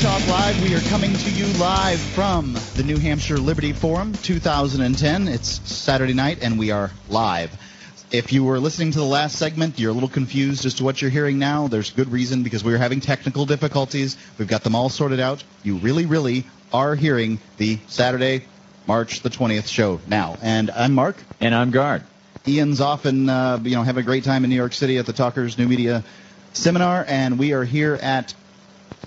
Talk Live. We are coming to you live from the New Hampshire Liberty Forum 2010. It's Saturday night, and we are live. If you were listening to the last segment, you're a little confused as to what you're hearing now. There's good reason because we are having technical difficulties. We've got them all sorted out. You really, really are hearing the Saturday, March the 20th show now. And I'm Mark. And I'm Guard. Ian's often, uh, you know, having a great time in New York City at the Talkers New Media Seminar, and we are here at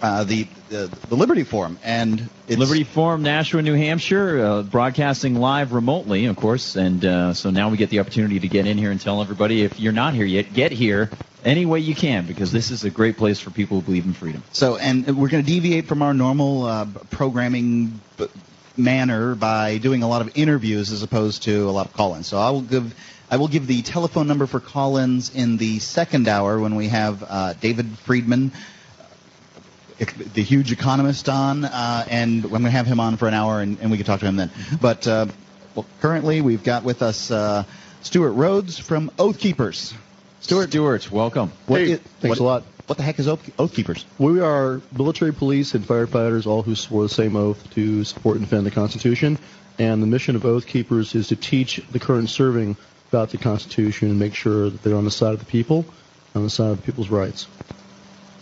uh, the, the the Liberty Forum, and it's, Liberty Forum, Nashua, New Hampshire, uh, broadcasting live remotely, of course. And uh, so now we get the opportunity to get in here and tell everybody if you're not here yet, get here any way you can because this is a great place for people who believe in freedom. So, and we're going to deviate from our normal uh, programming b- manner by doing a lot of interviews as opposed to a lot of call-ins. So I will give. I will give the telephone number for call-ins in the second hour when we have uh, David Friedman, the huge economist on, uh, and I'm going to have him on for an hour, and, and we can talk to him then. But uh, well, currently, we've got with us uh, Stewart Rhodes from Oath Keepers. Stewart, Stewart, welcome. What Hey, i- thanks what- a lot. What the heck is Oath, Oath Keepers? We are military police and firefighters, all who swore the same oath to support and defend the Constitution. And the mission of Oath Keepers is to teach the current serving about the Constitution and make sure that they're on the side of the people, on the side of the people's rights.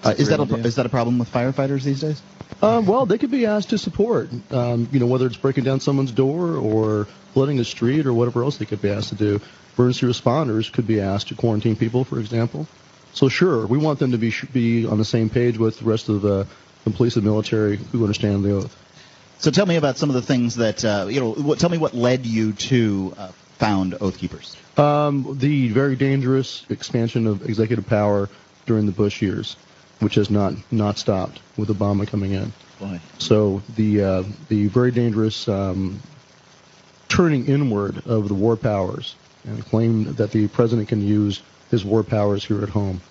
Uh, is that a, is that a problem with firefighters these days? Um, well, they could be asked to support, um, you know, whether it's breaking down someone's door or flooding a street or whatever else they could be asked to do. Emergency responders could be asked to quarantine people, for example. So sure, we want them to be be on the same page with the rest of the, the police and military who understand the oath. So tell me about some of the things that uh, you know. What, tell me what led you to uh, found Oath Keepers. Um, the very dangerous expansion of executive power during the Bush years, which has not not stopped with Obama coming in. Boy. So the uh, the very dangerous um, turning inward of the war powers and claim that the president can use his war powers here at home.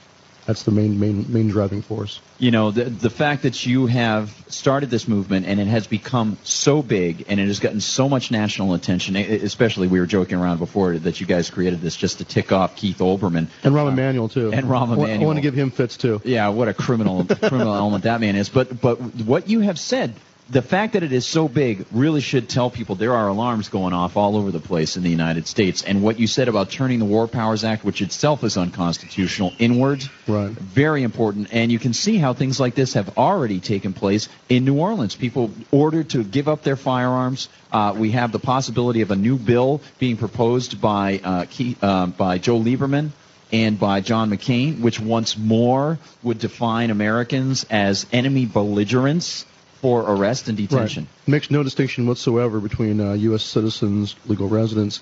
That's the main main main driving force. You know, the, the fact that you have started this movement and it has become so big and it has gotten so much national attention, especially we were joking around before that you guys created this just to tick off Keith Olbermann. And Rahm Emanuel too. and Rahm wa- I want to give him fits too. Yeah, what a criminal criminal element that man is. But but what you have said, the fact that it is so big really should tell people there are alarms going off all over the place in the United States. And what you said about turning the War Powers Act, which itself is unconstitutional, inwards, Right. very important. And you can see how things like this have already taken place in New Orleans. People ordered to give up their firearms. Uh, we have the possibility of a new bill being proposed by uh, Keith, uh, by Joe Lieberman and by John McCain, which once more would define Americans as enemy belligerents for arrest and detention. Right. Makes no distinction whatsoever between uh, U.S. citizens, legal residents,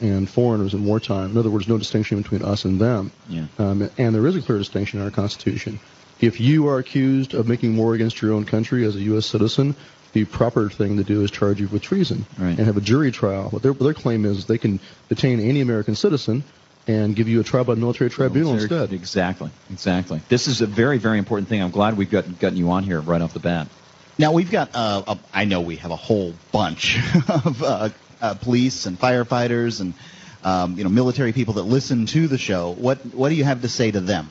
and foreigners in wartime. In other words, no distinction between us and them. Yeah. Um, and there is a clear distinction in our Constitution. If you are accused of making war against your own country as a U.S. citizen, the proper thing to do is charge you with treason Right. and have a jury trial. What their, their claim is they can detain any American citizen and give you a trial by military tribunal Military- instead. Exactly, exactly. This is a very, very important thing. I'm glad we've got, gotten you on here right off the bat. Now we've got. Uh, a, I know we have a whole bunch of uh, uh, police and firefighters and um, you know military people that listen to the show. What what do you have to say to them?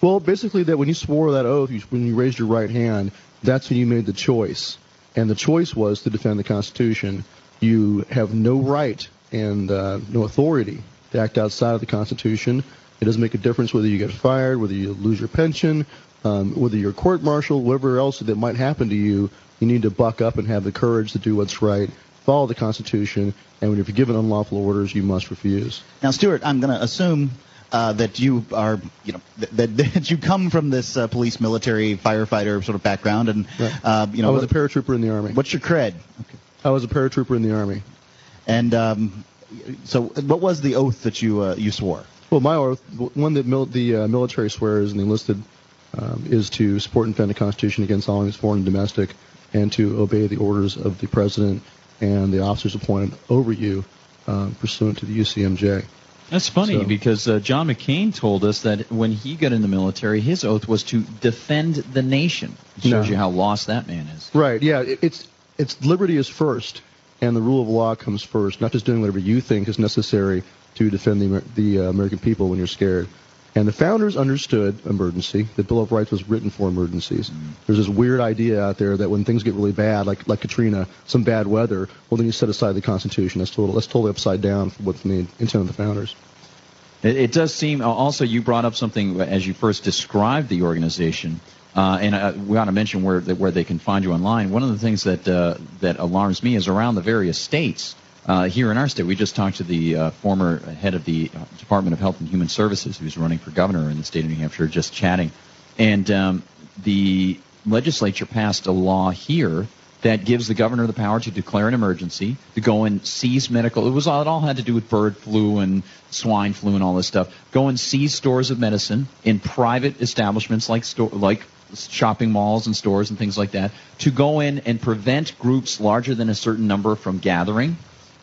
Well, basically, that when you swore that oath, you, when you raised your right hand, that's when you made the choice, and the choice was to defend the Constitution. You have no right and uh, no authority to act outside of the Constitution. It doesn't make a difference whether you get fired, whether you lose your pension, um, whether you're court-martialed, whatever else that might happen to you. You need to buck up and have the courage to do what's right, follow the Constitution, and when you're given unlawful orders, you must refuse. Now, Stewart, I'm going to assume uh, that you are, you know, that, that you come from this uh, police, military, firefighter sort of background, and Right. uh, you know, I was a paratrooper in the Army. what's your cred? Okay. I was a paratrooper in the Army. And um, so, what was the oath that you uh, you swore? Well, my oath, one that mil- the uh, military swears and the enlisted, um, is to support and defend the Constitution against all enemies, foreign and domestic, and to obey the orders of the president and the officers appointed over you, uh, pursuant to the UCMJ. That's funny So- because uh, John McCain told us that when he got in the military, his oath was to defend the nation. It shows No. you how lost that man is. Right. Yeah. It, it's it's liberty is first, and the rule of law comes first. Not just doing whatever you think is necessary to defend the the uh, American people when you're scared. And the founders understood emergency. The Bill of Rights was written for emergencies. Mm. There's this weird idea out there that when things get really bad, like like Katrina, some bad weather, well then you set aside the Constitution. That's totally that's totally upside down from what's the intent of the founders. It, it does seem. Also, you brought up something as you first described the organization, uh, and uh, we ought to mention where where they can find you online. One of the things that uh, that alarms me is around the various states. Uh, here in our state, we just talked to the uh, former head of the uh, Department of Health and Human Services, who's running for governor in the state of New Hampshire, just chatting. And um, the legislature passed a law here that gives the governor the power to declare an emergency, to go and seize medical. It was all, it all had to do with bird flu and swine flu and all this stuff. Go and seize stores of medicine in private establishments like like shopping malls and stores and things like that. To go in and prevent groups larger than a certain number from gathering.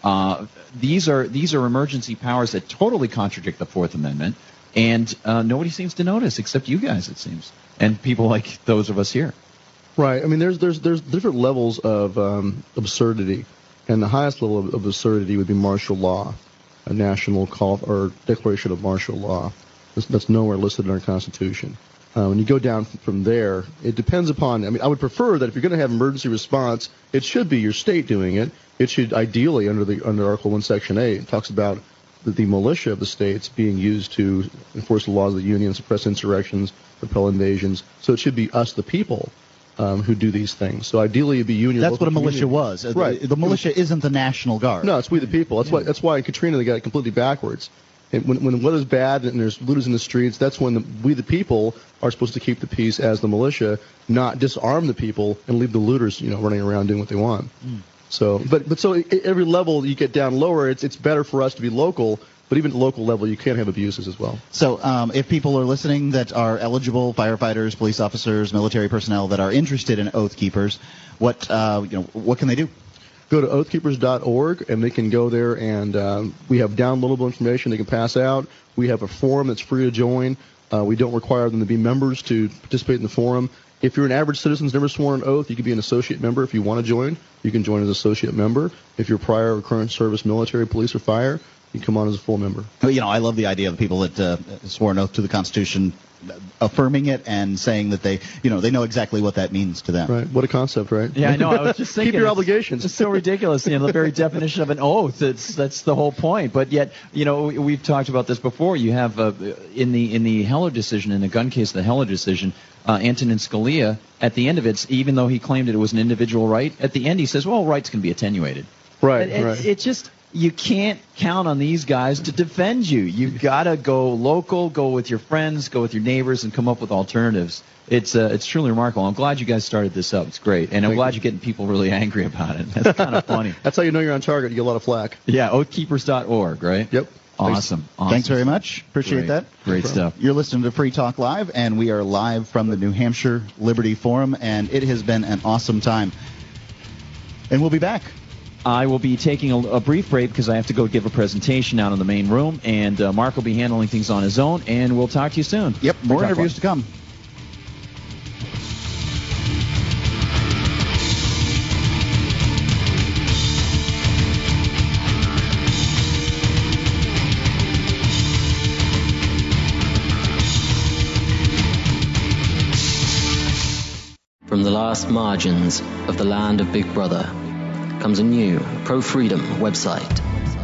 Uh, these are these are emergency powers that totally contradict the Fourth Amendment, and uh, nobody seems to notice except you guys, it seems, and people like those of us here. Right. I mean, there's there's there's different levels of um, absurdity, and the highest level of, of absurdity would be martial law, a national call or declaration of martial law. That's, that's nowhere listed in our Constitution. Uh, when you go down from there, it depends upon. I mean, I would prefer that if you're going to have emergency response, it should be your state doing it. It should ideally under the under Article One, Section Eight, it talks about the, the militia of the states being used to enforce the laws of the union, suppress insurrections, repel invasions. So it should be us, the people, um, who do these things. So ideally, it'd be and That's what a militia community. was. Uh, Right. The, the militia isn't the National Guard. No, it's we the people. That's why. That's why in Katrina they got it completely backwards. And when, when the weather's bad and there's looters in the streets, that's when the, we the people are supposed to keep the peace as the militia, not disarm the people and leave the looters, you know, running around doing what they want. So, but but so every level you get down lower, it's it's better for us to be local. But even at the local level, you can have abuses as well. So, um, if people are listening that are eligible, firefighters, police officers, military personnel that are interested in Oath Keepers, what uh, you know, what can they do? go to oathkeepers.org and they can go there and um, we have downloadable information they can pass out. We have a forum that's free to join. Uh, we don't require them to be members to participate in the forum. If you're an average citizen who's never sworn an oath, you can be an associate member if you want to join. You can join as an associate member. If you're prior or current service, military, police, or fire, you can come on as a full member. Well, You know, I love the idea of the people that uh, swore an oath to the Constitution, affirming it and saying that they, you know, they know exactly what that means to them. Right? What a concept, right? Yeah, I know. I was just thinking. Keep your it's- obligations. It's so ridiculous. You know, the very definition of an oath. It's that's the whole point. But yet, you know, we- we've talked about this before. You have uh, in the in the Heller decision, in the gun case, the Heller decision, uh, Antonin Scalia. At the end of it, even though he claimed it was an individual right, at the end he says, "Well, rights can be attenuated." Right, And it, right. it just you can't count on these guys to defend you. You've got to go local, go with your friends, go with your neighbors, and come up with alternatives. It's uh, it's truly remarkable. I'm glad you guys started this up. It's great, and I'm Thank glad you. you're getting people really angry about it. That's kind of funny. That's how you know you're on target. You get a lot of flack. Yeah, oathkeepers.org, right? Yep. Awesome. awesome. Thanks very much. Appreciate Great. that. Great stuff. You're listening to Free Talk Live, and we are live from the New Hampshire Liberty Forum, and it has been an awesome time. And we'll be back. I will be taking a, a brief break because I have to go give a presentation out in the main room, and uh, Mark will be handling things on his own, and we'll talk to you soon. Yep, more interviews Live. to come. Last margins of the land of Big Brother comes a new pro freedom website.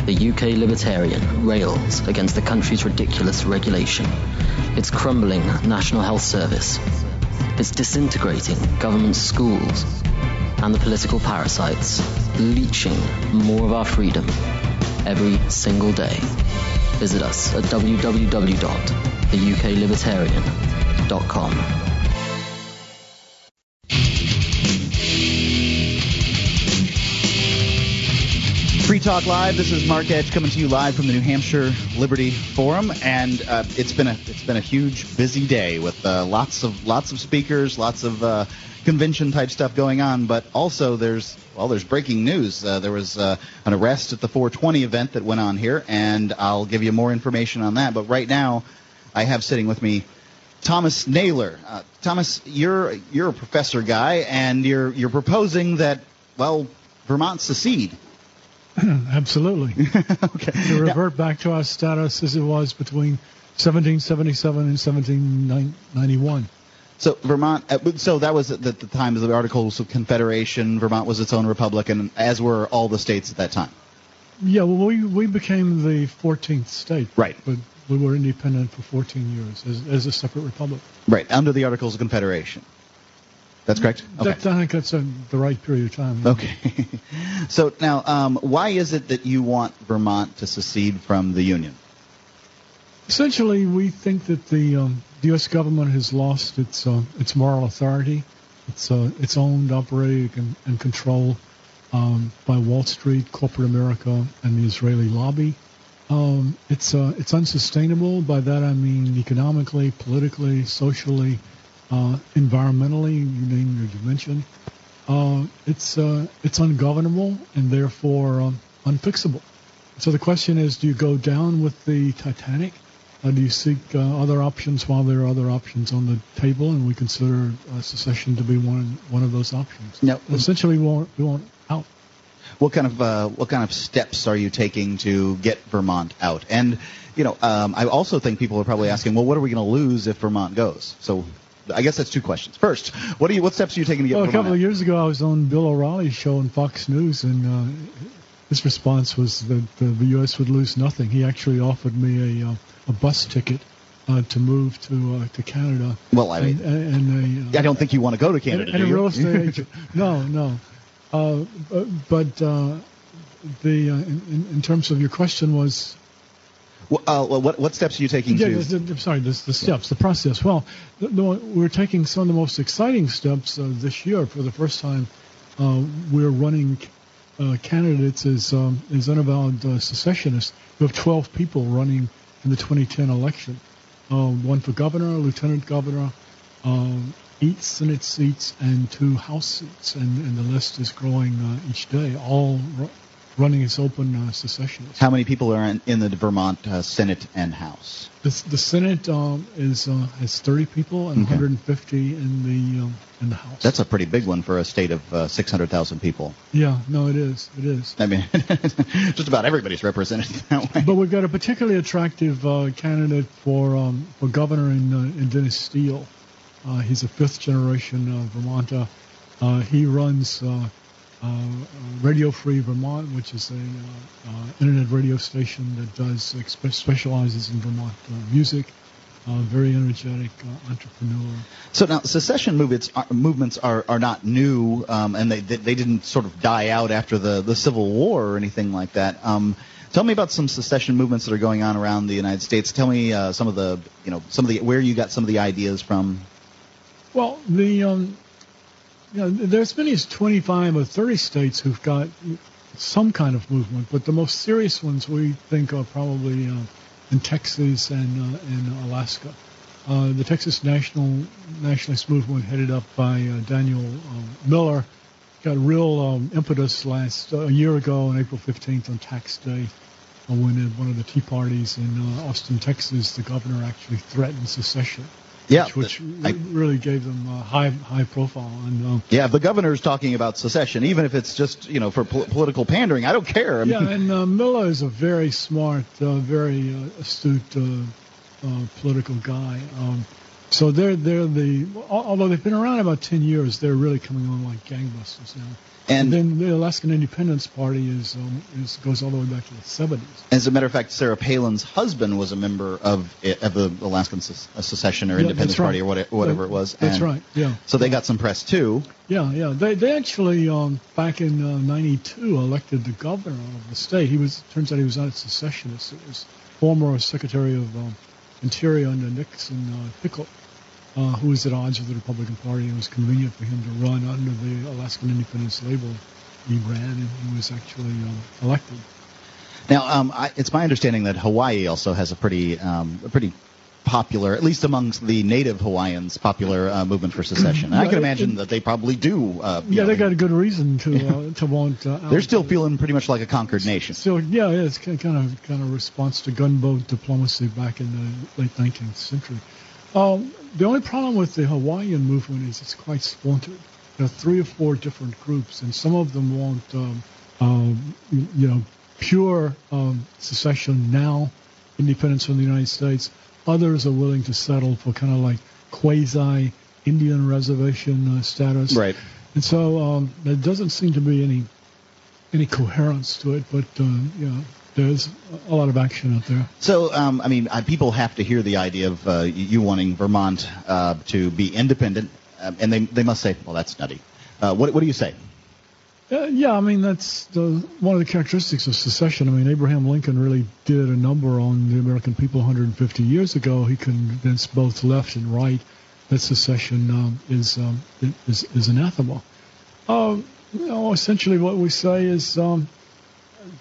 The UK Libertarian rails against the country's ridiculous regulation, its crumbling National Health Service, its disintegrating government schools, and the political parasites leeching more of our freedom every single day. Visit us at www.theuklibertarian.com. Free Talk Live. This is Mark Edge coming to you live from the New Hampshire Liberty Forum, and uh, it's been a it's been a huge, busy day with uh, lots of lots of speakers, lots of uh, convention type stuff going on. But also there's well, there's breaking news. Uh, there was uh, an arrest at the 420 event that went on here, and I'll give you more information on that. But right now, I have sitting with me Thomas Naylor. Uh, Thomas, you're you're a professor guy, and you're you're proposing that well, Vermont secede. Absolutely. okay. To revert back to our status as it was between 1777 and 1791. So Vermont, uh, so that was at the, the time of the Articles of Confederation. Vermont was its own republic, and as were all the states at that time. Yeah, well, we we became the 14th state. Right. But we were independent for 14 years as, as a separate republic. Right, under the Articles of Confederation. That's correct. Okay. That, I think that's a, the right period of time. Okay. so now, um, why is it that you want Vermont to secede from the Union? Essentially, we think that the, um, the U.S. government has lost its uh, its moral authority. It's uh, it's owned, operated, and, and controlled um, by Wall Street, corporate America, and the Israeli lobby. Um, it's uh, it's unsustainable. By that I mean economically, politically, socially, environmentally. You name your dimension. Uh, it's uh, it's ungovernable and therefore um, unfixable. So the question is, do you go down with the Titanic? Uh, do you seek uh, other options while there are other options on the table? And we consider uh, secession to be one one of those options. No. Essentially, we want we want out. what kind of uh, what kind of steps are you taking to get Vermont out? And you know, um, I also think people are probably asking, well, what are we going to lose if Vermont goes? So. I guess that's two questions. First, what are you? What steps are you taking to get Well, a couple of years ago, I was on Bill O'Reilly's show on Fox News, and uh, his response was that the U.S. would lose nothing. He actually offered me a uh, a bus ticket uh, to move to uh, to Canada. Well, I mean, and, and a, uh, I don't think you want to go to Canada. and a real estate agent. No, no. Uh, but uh, the uh, in, in terms of your question was uh, what what steps are you taking yeah, to? the, the, sorry, the, the steps, the process. Well, the, we're taking some of the most exciting steps uh, this year. For the first time, uh, we're running uh, candidates as um, as unavowed uh, secessionists. We have 12 people running in the 2010 election. Um, one for governor, lieutenant governor, um, eight Senate seats, and two House seats, and, and the list is growing uh, each day. All running as open uh, secessionists. How many people are in, in the Vermont uh, Senate and House? The, the Senate um, is uh, has 30 people and Okay. 150 in the um, in the House. That's a pretty big one for a state of uh, 600,000 people. yeah, no, it is, it is. I mean, just about everybody's represented that way. But we've got a particularly attractive uh, candidate for um, for governor in, uh, in Dennis Steele. Uh, he's a fifth generation uh, Vermonter. Uh, he runs Radio Free Vermont, which is a uh, uh, internet radio station that does specializes in Vermont uh, music. Uh, very energetic uh, entrepreneur. So now, secession movements are, movements are, are not new, um, and they, they they didn't sort of die out after the, the Civil War or anything like that. Um, tell me about some secession movements that are going on around the United States. Tell me uh, some of the you know some of the where you got some of the ideas from. Well, the um, you know, there's many as 25 or 30 states who've got some kind of movement, but the most serious ones we think are probably uh, in Texas and uh, and Alaska. Uh, the Texas National Nationalist Movement, headed up by uh, Daniel um, Miller, got real um, impetus last uh, a year ago on April 15th on Tax Day, when at one of the Tea Parties in uh, Austin, Texas, the governor actually threatened secession Yeah, which, which I- really gave them a high high profile. And um, Yeah, the governor's talking about secession, even if it's just you know for pol- political pandering, I don't care. I mean, yeah, and uh, Miller is a very smart, uh, very uh, astute uh, uh, political guy. Um, so they're they're the although they've been around about ten years, they're really coming on like gangbusters now. And- then the Alaskan Independence Party is um, is goes all the way back to the 70s. As a matter of fact, Sarah Palin's husband was a member of of the Alaskan Secession or Yeah, Independence right. Party or what- whatever it was. That's and right. Yeah. So they got some press too. Yeah, yeah. They they actually um, back in uh, '92 elected the governor of the state. He was turns out he was not a secessionist. It was former Secretary of um, Interior under Nixon uh, Hickel, uh, who was at odds with the Republican Party. It was convenient for him to run under the Alaskan Independence label. He ran and he was actually um, elected. Now, um, I, it's my understanding that Hawaii also has a pretty um, a pretty popular, at least amongst the native Hawaiians, popular uh, movement for secession. And I can imagine it- that they probably do. Uh, Yeah, know, they got a good reason to uh, to want. Uh, They're still feeling pretty much like a conquered nation. So yeah, yeah, it's kind of kind of response to gunboat diplomacy back in the late 19th century. Um, the only problem with the Hawaiian movement is it's quite splintered. There are three or four different groups, and some of them want, um, um, you know, pure um, secession now, independence from the United States. others are willing to settle for kind of like quasi Indian reservation uh, status. Right. And so um, there doesn't seem to be any any coherence to it, but uh, you know, there's a lot of action out there. So, um, I mean, uh, people have to hear the idea of uh, you wanting Vermont uh, to be independent, um, and they they must say, well, that's nutty. Uh, what what do you say? Uh, yeah, I mean that's the, one of the characteristics of secession. I mean, Abraham Lincoln really did a number on the American people 150 years ago. He convinced both left and right that secession um, is, um, is is anathema. Um, you know, essentially what we say is um,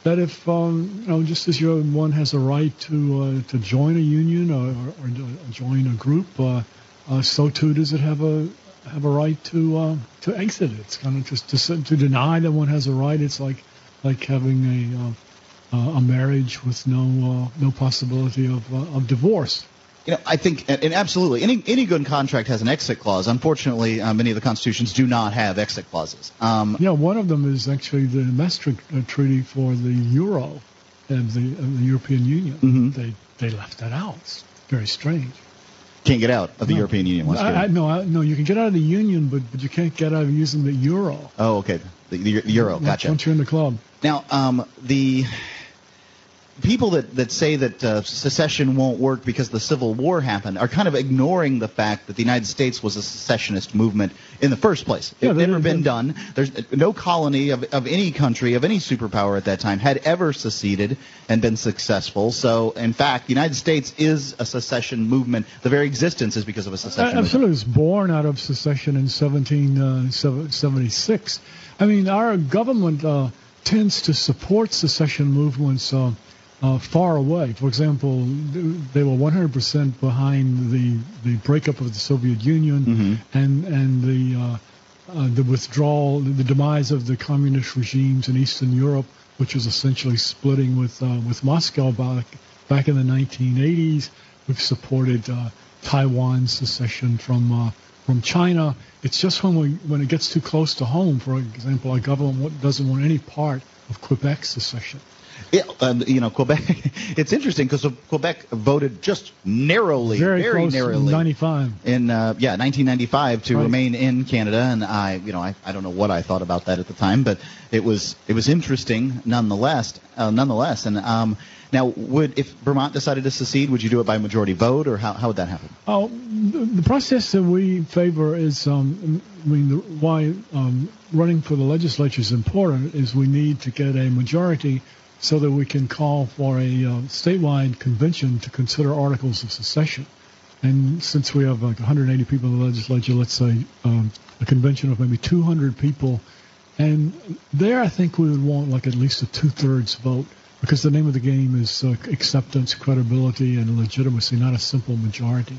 that if um, you know, just as you one has a right to uh, to join a union or, or, or join a group, uh, uh, so too does it have a have a right to uh, to exit it. It's kind of just to, to deny that one has a right. It's like like having a uh, a marriage with no uh, no possibility of uh, of divorce. You know, I think, and absolutely, any any good contract has an exit clause. Unfortunately, uh, many of the constitutions do not have exit clauses. Um, Yeah, one of them is actually the Maastricht uh, Treaty for the euro and the, and the European Union. Mhm. They they left that out. It's very strange. can't get out of the No. European Union. Once I, I, no, I, no, you can get out of the union, but but you can't get out of using the euro. oh, okay, the, the, the euro. Gotcha. Once you're in the club. Now, um, the people that, that say that uh, secession won't work because the Civil War happened are kind of ignoring the fact that the United States was a secessionist movement in the first place. Yeah, It they- never been done. There's no colony of, of any country, of any superpower at that time, had ever seceded and been successful. So, in fact, the United States is a secession movement. The very existence is because of a secession movement. Absolutely, it was born out of secession in 1776. I mean, our government uh, tends to support secession movements uh, far away. For example, they were 100% behind the the breakup of the Soviet Union Mm-hmm. and and the uh, uh, the withdrawal, the demise of the communist regimes in Eastern Europe, which was essentially splitting with uh, with Moscow back back in the 1980s. We've supported uh, Taiwan's secession from uh, from China. It's just when we when it gets too close to home, for example, our government doesn't want any part of Quebec's secession. Yeah, um, you know, Quebec. It's interesting because Quebec voted just narrowly, Very, very, narrowly, 95. in uh, yeah 1995 to Right. remain in Canada, and I you know I, I don't know what I thought about that at the time, but it was it was interesting nonetheless. Uh, nonetheless, and um, now would if Vermont decided to secede, would you do it by majority vote, or how how would that happen? Oh, the, the process that we favor is, um, I mean, the, why um, running for the legislature is important is we need to get a majority so that we can call for a uh, statewide convention to consider articles of secession. And since we have like 180 people in the legislature, let's say um, a convention of maybe 200 people, and there I think we would want like at least a two-thirds vote because the name of the game is uh, acceptance, credibility, and legitimacy, not a simple majority.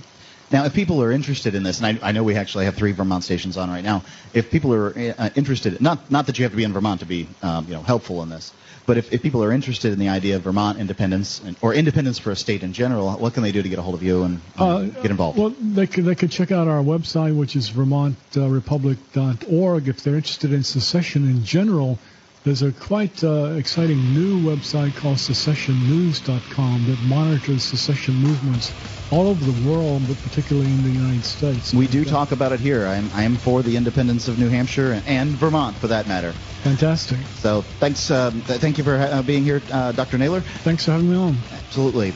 Now, if people are interested in this, and I, I know we actually have three Vermont stations on right now, if people are uh, interested, not not that you have to be in Vermont to be um, you know helpful in this, but if, if people are interested in the idea of Vermont independence and, or independence for a state in general, what can they do to get a hold of you and um, Uh, get involved? Well, they could they could check out our website, which is vermontrepublic.org. If they're interested in secession in general, there's a quite uh, exciting new website called secessionnews.com that monitors secession movements all over the world, but particularly in the United States. we do talk about it here. I am, I am for the independence of New Hampshire and Vermont, for that matter. Fantastic. So thanks, um, th- thank you for uh, being here, uh, Dr. Naylor. Thanks for having me on. Absolutely.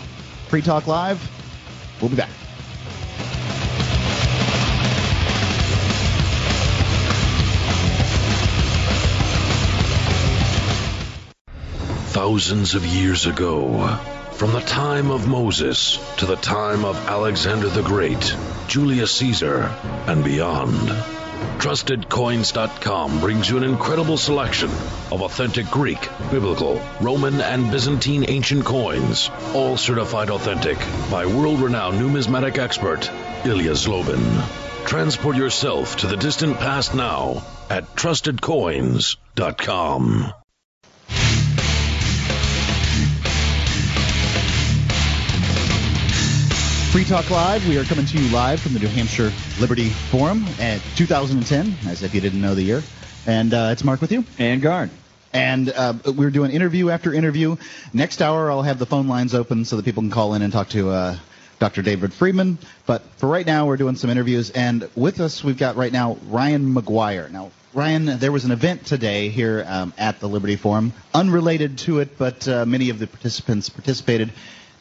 Free Talk Live. We'll be back. Thousands of years ago, from the time of Moses to the time of Alexander the Great, Julius Caesar, and beyond, TrustedCoins.com brings you an incredible selection of authentic Greek, Biblical, Roman, and Byzantine ancient coins, all certified authentic by world renowned numismatic expert Ilya Zlobin. Transport yourself to the distant past now at TrustedCoins.com. Free Talk Live. We are coming to you live from the New Hampshire Liberty Forum at 2010, as if you didn't know the year. And uh, it's Mark with you. And guard. And uh, we're doing interview after interview. Next hour, I'll have the phone lines open so that people can call in and talk to uh, Dr. David Friedman. But for right now, we're doing some interviews, and with us we've got right now Ryan McGuire. Now, Ryan, there was an event today here um, at the Liberty Forum, unrelated to it, but uh, many of the participants participated.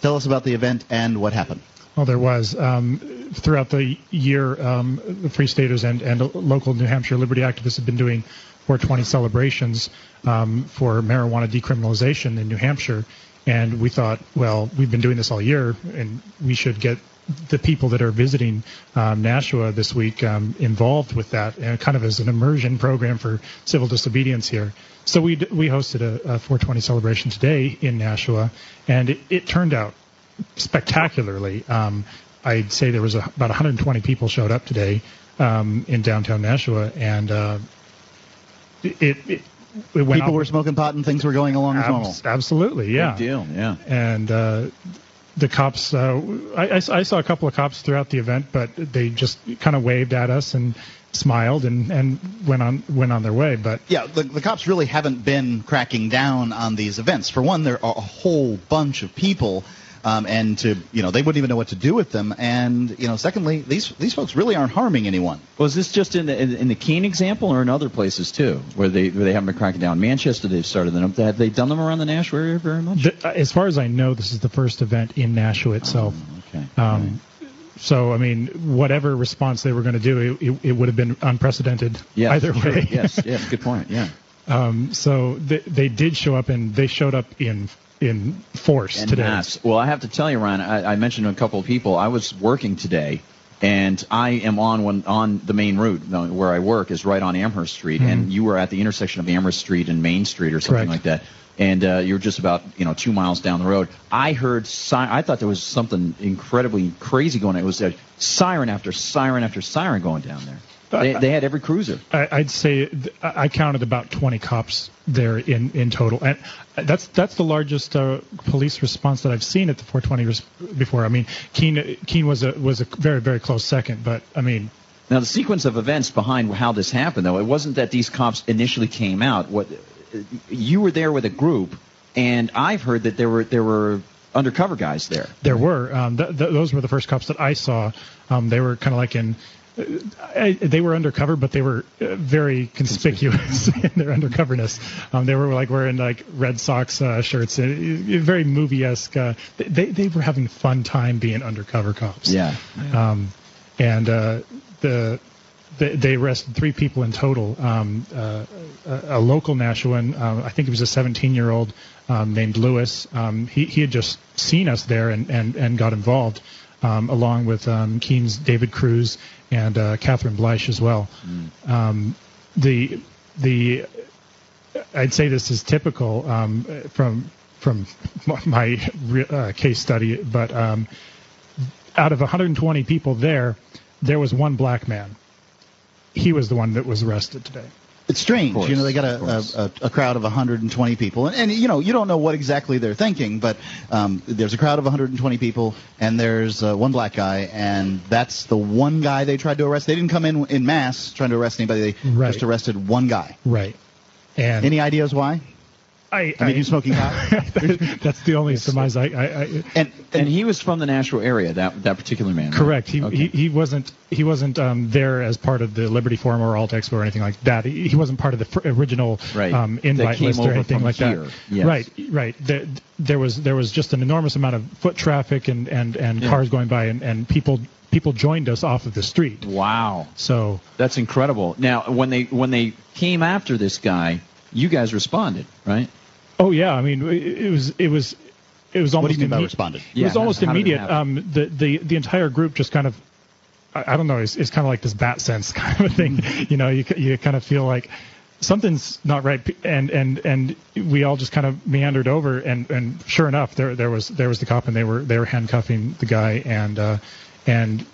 Tell us about the event and what happened. Well, there was. Um, throughout the year, um, the Free Staters and, and local New Hampshire liberty activists have been doing 420 celebrations um, for marijuana decriminalization in New Hampshire. And we thought, well, we've been doing this all year, and we should get the people that are visiting um, Nashua this week um, involved with that, and kind of as an immersion program for civil disobedience here. So we we hosted a, a 420 celebration today in Nashua, and it, it turned out spectacularly. Um, I'd say there was a, about 120 people showed up today um, in downtown Nashua, and uh, it, it, it went people were smoking pot and things were going along as normal. Absolutely, yeah. Big deal, yeah. And uh, the cops, uh, I, I, I, saw a couple of cops throughout the event, but they just kind of waved at us and smiled and, and went on went on their way. But yeah, the, the cops really haven't been cracking down on these events. For one, there are a whole bunch of people um, and to you know they wouldn't even know what to do with them. And you know, secondly, these these folks really aren't harming anyone. Was this just in the in, in the Keene example, or in other places too, where they where they haven't been cracking down? Manchester, they've started them. Have they done them around the Nashua area very much? The, uh, as far as I know, this is the first event in Nashua itself. Oh, okay. Um, So, I mean, whatever response they were going to do, it, it, it, would have been unprecedented yes, either sure. way. yes, yes, good point. Yeah. Um, so they, they did show up, and they showed up in in force and today. Mass. Well, I have to tell you, Ryan, I, I mentioned to a couple of people, I was working today, and I am on one on the main route where I work is right on Amherst Street, mm-hmm. and you were at the intersection of Amherst Street and Main Street or something Correct. like that. And uh, you were just about you know two miles down the road. I heard si- I thought there was something incredibly crazy going on. It was a siren after siren after siren going down there. They, they had every cruiser. I, would say I counted about 20 cops there in, in total, and that's that's the largest uh, police response that I've seen at the 420 res- before. I mean, Keene Keene was a was a very very close second, but I mean. Now the sequence of events behind how this happened, though, it wasn't that these cops initially came out. What you were there with a group, and I've heard that there were there were undercover guys there. There were. Um, th- th- those were the first cops that I saw. Um, they were kind of like in I, they were undercover, but they were uh, very conspicuous in their undercoverness. Um, they were like wearing like Red Sox uh, shirts, uh, very movie-esque. Uh, they they were having fun time being undercover cops. Yeah. Um, and uh, the they arrested three people in total. Um, uh, a, a, local Nashuan, uh, I think he was a 17-year-old um, named Lewis. Um, he, he had just seen us there and, and, and got involved, um, along with um, Keene's David Cruz and uh, Catherine Bleich as well. Mm. Um, the the I'd say this is typical um, from from my uh, case study, but um, out of 120 people there, there was one black man. He was the one that was arrested today it's strange. Course, you know, they got a, a, a, crowd of 120 people, and, and, you know, you don't know what exactly they're thinking, but um, there's a crowd of 120 people, and there's uh, one black guy, and that's the one guy they tried to arrest. They didn't come in in mass trying to arrest anybody. They right. just arrested one guy. Right. And any ideas why? I, I mean, you smoking pot. that's the only surmise I. I, I and, and, and he was from the Nashua area. That that particular man. Correct. Right? He, okay. he he wasn't he wasn't um, there as part of the Liberty Forum or Alt Expo or anything like that. He, he wasn't part of the fr- original right. um, invite list or anything like here. that. Yes. Right. Right. There, there was there was just an enormous amount of foot traffic and and and yeah. cars going by and and people people joined us off of the street. Wow. So that's incredible. Now, when they when they came after this guy, you guys responded, right? Oh yeah, I mean it was it was it was almost. What do you mean by responded? It was almost immediate. Um, the the the entire group just kind of. I, I don't know. It's, it's kind of like this bat sense kind of a thing. you know, you you kind of feel like something's not right, and and and we all just kind of meandered over, and and sure enough, there there was there was the cop, and they were they were handcuffing the guy, and uh, and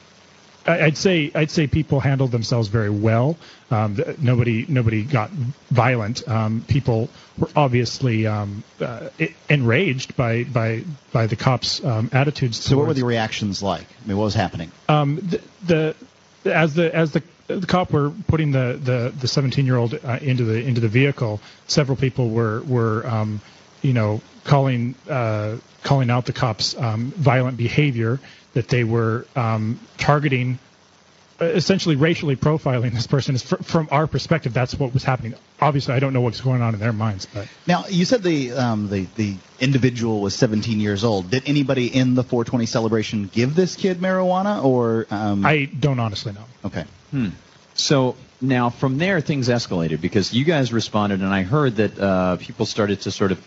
I'd say I'd say people handled themselves very well. Um, nobody nobody got violent. Um, people were obviously um, uh, enraged by by by the cops' um, attitudes. So, what were the reactions like? I mean, what was happening? Um, the, the as the as the the cop were putting the the the 17 year old uh, into the into the vehicle, several people were were um, you know calling uh, calling out the cops' um, violent behavior. That they were um, targeting uh, essentially racially profiling this person is fr- from our perspective that's what was happening. Obviously i don't know what's going on in their minds but. Now, you said the um, the the individual was 17 years old. Did anybody in the 420 celebration give this kid marijuana, or um, i don't honestly know. Okay? So now from there things escalated because you guys responded, and I heard that uh, people started to sort of,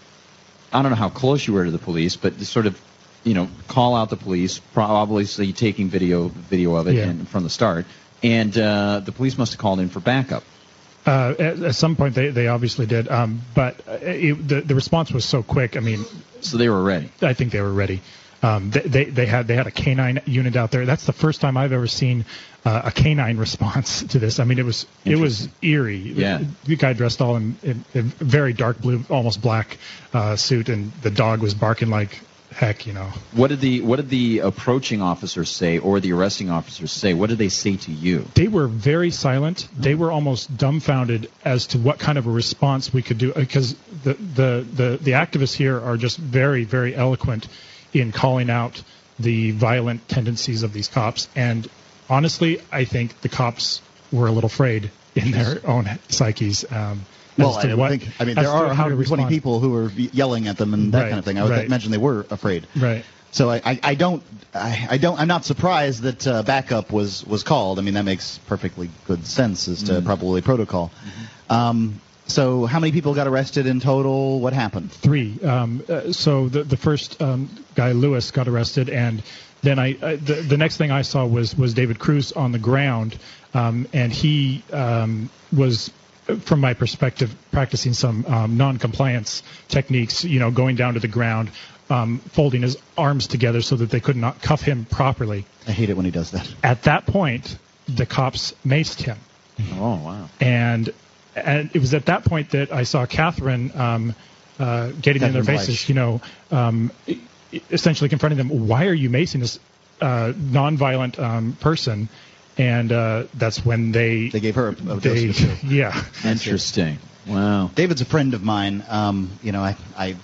I don't know how close you were to the police, but sort of, you know, call out the police, probably taking video video of it Yeah. and, from the start, and uh, the police must have called in for backup. Uh, at, at some point, they, they obviously did, um, but uh, it, the the response was so quick. I mean, So they were ready. I think they were ready. Um, they, they they had they had a canine unit out there. That's the first time I've ever seen uh, a canine response to this. I mean, it was it was eerie. Yeah. The, the guy dressed all in, in, in very dark blue, almost black uh, suit, and the dog was barking like heck. You know. What did the what did the approaching officers say, or the arresting officers say? What did they say to you? they were very silent. They were almost dumbfounded as to what kind of a response we could do because the, the, the, the activists here are just very, very eloquent in calling out the violent tendencies of these cops. And honestly, I think the cops were a little afraid in their own psyches. Um, Well, I don't what- think. I mean, there are how 120 people who were yelling at them and that Right, kind of thing. I would right. imagine they were afraid. Right. So I, I, I don't I, I don't I'm not surprised that uh, backup was was called. I mean that makes perfectly good sense as Mm-hmm. to probably protocol. Um, so how many people got arrested in total? What happened? Three. Um, uh, so the the first um, guy Lewis got arrested, and then I uh, the the next thing I saw was was David Cruz on the ground, um, and he um, was. From my perspective, practicing some um, non-compliance techniques, you know, going down to the ground, um, folding his arms together so that they could not cuff him properly. I hate it when he does that. At that point, the cops maced him Oh wow. and and it was at that point that I saw Catherine um, uh, getting in their faces, Bleich. you know, um, essentially confronting them. Why are you macing this uh, nonviolent um, person? And uh, that's when they They gave her a, a dose they of yeah Interesting. Wow. David's a friend of mine. Um, you know I I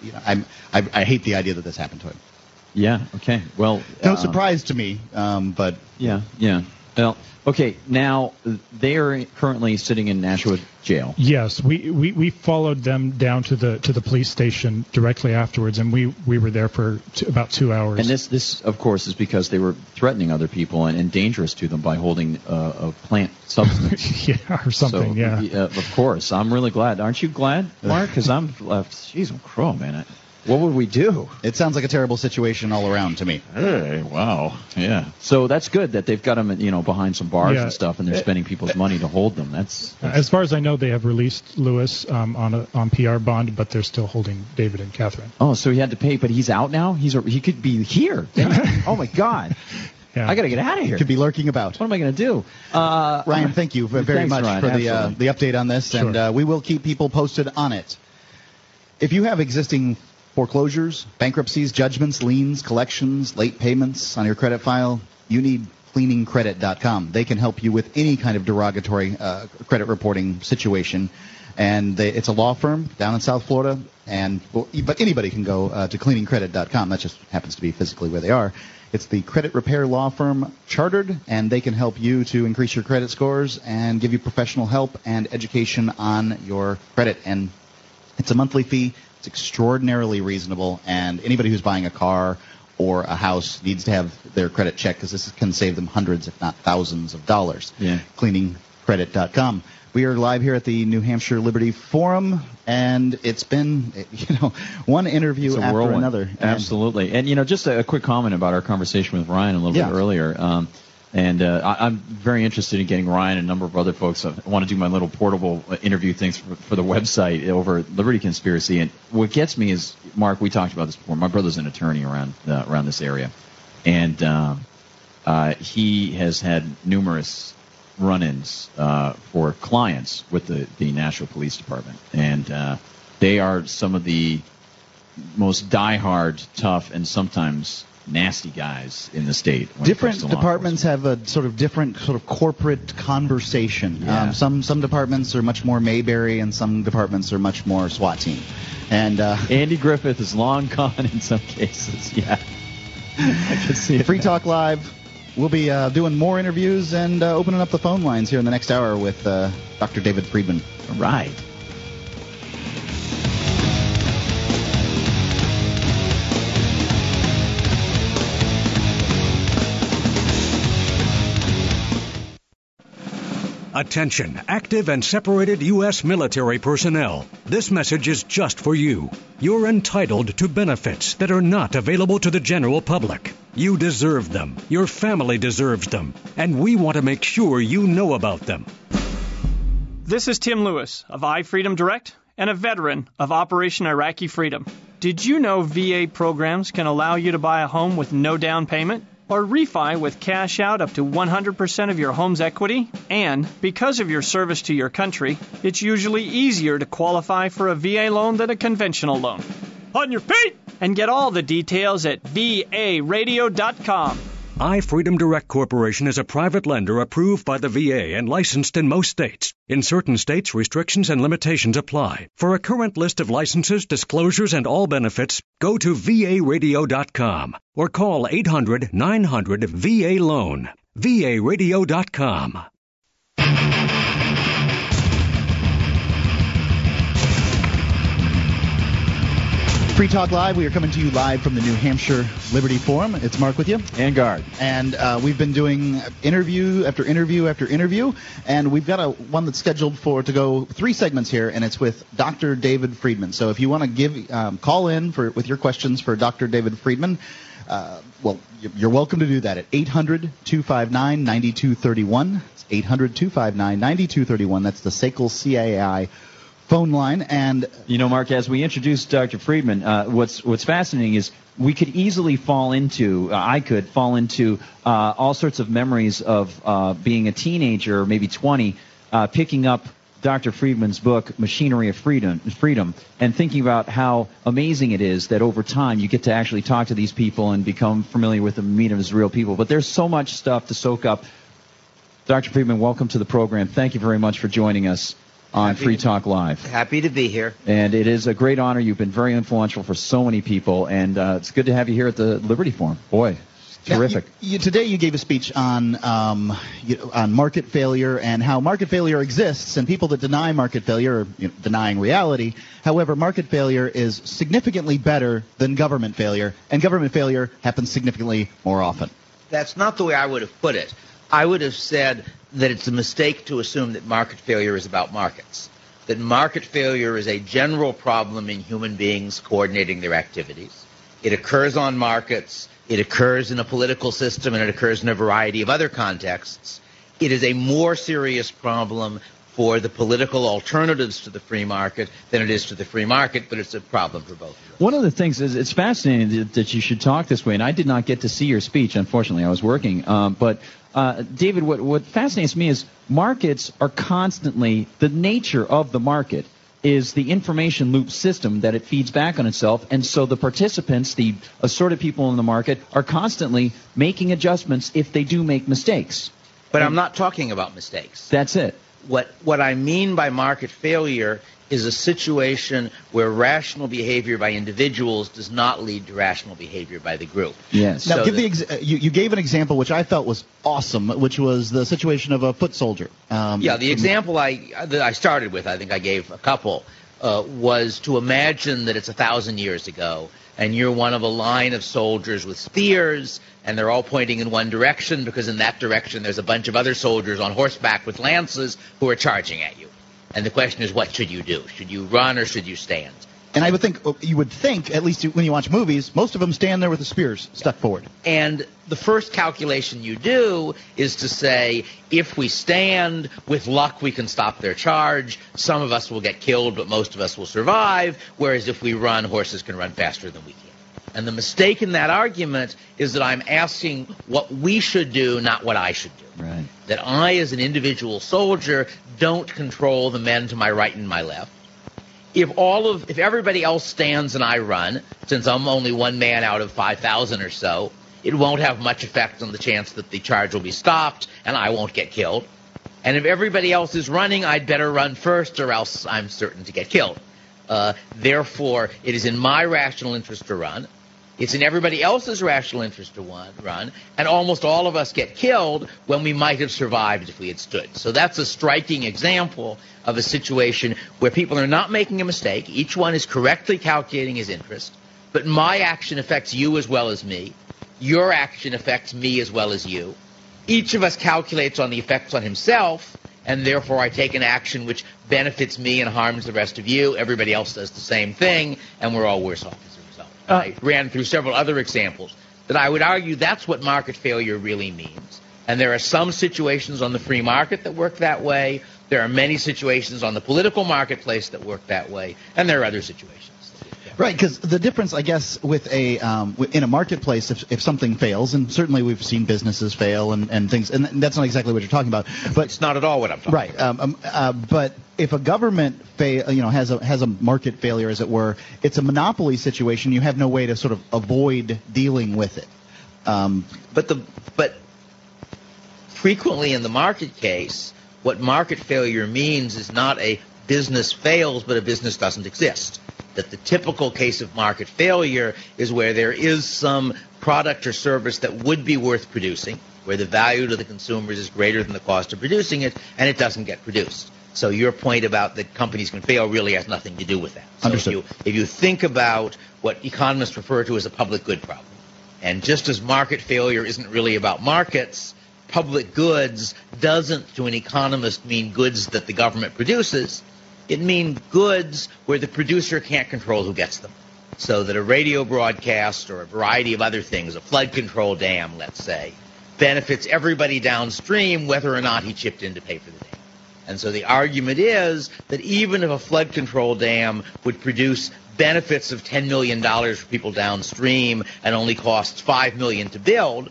you know I'm, I I hate the idea that this happened to him. Yeah. Okay. Well. No um, surprise to me, um, but Yeah. Yeah. Well. Okay. Now they are currently sitting in Nashua jail. yes we, we, we followed them down to the to the police station directly afterwards, and we, we were there for t- about two hours. And this, this, of course, is because they were threatening other people and, and dangerous to them by holding uh, a plant substance. yeah or something so, yeah. uh, of course, I'm really glad. Aren't you glad, Mark? Because I'm left. Jeez, I'm crow, man. I, what would we do? it sounds like a terrible situation all around to me. Hey, wow. Yeah. So that's good that they've got them, you know, behind some bars Yeah. and stuff, and they're spending people's money to hold them. That's, that's As far as I know, they have released Lewis um, on a on PR bond, but they're still holding David and Catherine. oh, so he had to pay, but he's out now. He's he could be here. oh my God. Yeah. I got to get out of here. Could be lurking about. What am I going to do? Uh, Ryan, thank you very Thanks, much Ryan, for the uh, the update on this, and uh, we will keep people posted on it. If you have existing foreclosures, bankruptcies, judgments, liens, collections, late payments on your credit file, you need cleaningcredit.com. They can help you with any kind of derogatory uh, credit reporting situation. And they, it's a law firm down in South Florida, and but anybody can go uh, to cleaningcredit.com. That just happens to be physically where they are. It's the credit repair law firm chartered, and they can help you to increase your credit scores and give you professional help and education on your credit. And it's a monthly fee. It's extraordinarily reasonable, and anybody who's buying a car or a house needs to have their credit checked because this can save them hundreds, if not thousands, of dollars. Yeah. Cleaningcredit.com. We are live here at the New Hampshire Liberty Forum, and it's been, you know, one interview after whirlwind. another. Absolutely. And, you know, just a, a quick comment about our conversation with Ryan a little Yeah. bit earlier. Um, and uh, I, I'm very interested in getting Ryan and a number of other folks. I want to do my little portable uh, interview things for, for the website over Liberty Conspiracy. And what gets me is, Mark, we talked about this before. My brother's an attorney around uh, around this area, and um, uh, he has had numerous run-ins uh, for clients with the, the Nashua Police Department, and uh, they are some of the most diehard, tough, and sometimes nasty guys in the state. different comes to law departments have a sort of different sort of corporate conversation. Yeah. Um, some some departments are much more Mayberry, and some departments are much more SWAT team. And uh. Andy Griffith is long gone in some cases. Yeah. I can see it. Free Talk Live. We'll be uh, doing more interviews and uh, opening up the phone lines here in the next hour with uh, Dr. David Friedman. All right. Attention, active and separated U.S. military personnel. This message is just for you. You're entitled to benefits that are not available to the general public. You deserve them. Your family deserves them. And we want to make sure you know about them. This is Tim Lewis of iFreedom Direct and a veteran of Operation Iraqi Freedom. Did you know VA programs can allow you to buy a home with no down payment? Or refi with cash out up to 100% of your home's equity? And because of your service to your country, it's usually easier to qualify for a VA loan than a conventional loan. On your feet! And get all the details at varadio.com. iFreedom Direct Corporation is a private lender approved by the VA and licensed in most states. In certain states, restrictions and limitations apply. For a current list of licenses, disclosures, and all benefits, go to varadio.com or call 800 900 VA Loan. varadio.com. Free Talk Live. We are coming to you live from the New Hampshire Liberty Forum. It's Mark with you. And guard. And uh, we've been doing interview after interview after interview, and we've got a one that's scheduled for to go three segments here, and it's with Dr. David Friedman. So if you want to give um, call in for with your questions for Dr. David Friedman, uh, well, you're welcome to do that at 800-259-9231. It's 800-259-9231. That's the SACL CAI phone line. And You know, Mark, as we introduced Dr. Friedman, uh, what's what's fascinating is we could easily fall into, uh, I could fall into uh, all sorts of memories of uh, being a teenager, maybe 20, uh, picking up Dr. Friedman's book, Machinery of Freedom, Freedom, and thinking about how amazing it is that over time you get to actually talk to these people and become familiar with them, meet them as real people. But there's so much stuff to soak up. Dr. Friedman, welcome to the program. Thank you very much for joining us on Happy Free Talk Live. Happy to be here. And it is a great honor. You've been very influential for so many people, and uh, it's good to have you here at the Liberty Forum. Boy, Now, terrific. you- you- today you gave a speech on um, you, on market failure and how market failure exists, and people that deny market failure are you know, denying reality. However, market failure is significantly better than government failure, and government failure happens significantly more often. That's not the way I would have put it. I would have said that it's a mistake to assume that market failure is about markets. That market failure is a general problem in human beings coordinating their activities. It occurs on markets, it occurs in a political system, and it occurs in a variety of other contexts. It is a more serious problem for the political alternatives to the free market than it is to the free market, but it's a problem for both. One of the things is it's fascinating that, that you should talk this way, and I did not get to see your speech. Unfortunately, I was working. Um, but uh, David, what, what fascinates me is markets are constantly the nature of the market is the information loop system that it feeds back on itself, and so the participants, the assorted people in the market, are constantly making adjustments if they do make mistakes. But I'm not talking about mistakes. That's it. What what I mean by market failure is a situation where rational behavior by individuals does not lead to rational behavior by the group. Yes. Now, So give the- the ex- uh, you, you gave an example which I felt was awesome, which was the situation of a foot soldier. Um, Yeah, the example I that I started with, I think I gave a couple, uh, was to imagine that it's a thousand years ago, and you're one of a line of soldiers with spears, and they're all pointing in one direction because in that direction there's a bunch of other soldiers on horseback with lances who are charging at you. And the question is, what should you do? Should you run or should you stand? And I would think oh, you would think, at least when you watch movies, most of them stand there with the spears stuck forward. And the first calculation you do is to say, if we stand, with luck we can stop their charge. Some of us will get killed, but most of us will survive. Whereas if we run, horses can run faster than we can. And the mistake in that argument is that I'm asking what we should do, not what I should do. Right. That I, as an individual soldier, don't control the men to my right and my left if all of if everybody else stands and I run, since I'm only one man out of 5,000 or so, it won't have much effect on the chance that the charge will be stopped and I won't get killed. And if everybody else is running, I'd better run first or else I'm certain to get killed. Uh, therefore, it is in my rational interest to run. It's in everybody else's rational interest to run, and almost all of us get killed when we might have survived if we had stood. So that's a striking example of a situation where people are not making a mistake. Each one is correctly calculating his interest, but my action affects you as well as me. Your action affects me as well as you. Each of us calculates on the effects on himself, and therefore I take an action which benefits me and harms the rest of you. Everybody else does the same thing, and we're all worse off. As a result. Uh, I ran through several other examples that I would argue that's what market failure really means. And there are some situations on the free market that work that way. There are many situations on the political marketplace that work that way, and there are other situations. Right, because the difference, I guess, with a um, in a marketplace, if, if something fails, and certainly we've seen businesses fail and, and things, and that's not exactly what you're talking about. But it's not at all what I'm talking right, about. Right, um, um, uh, but if a government fail, you know, has a has a market failure, as it were, it's a monopoly situation. You have no way to sort of avoid dealing with it. Um, but the but frequently in the market case, what market failure means is not a business fails, but a business doesn't exist that the typical case of market failure is where there is some product or service that would be worth producing, where the value to the consumers is greater than the cost of producing it, and it doesn't get produced. So your point about that companies can fail really has nothing to do with that. So Understood. If you, if you think about what economists refer to as a public good problem, and just as market failure isn't really about markets, public goods doesn't, to an economist, mean goods that the government produces it means goods where the producer can't control who gets them. So that a radio broadcast or a variety of other things, a flood control dam, let's say, benefits everybody downstream whether or not he chipped in to pay for the dam. And so the argument is that even if a flood control dam would produce benefits of $10 million for people downstream and only costs 5 million to build,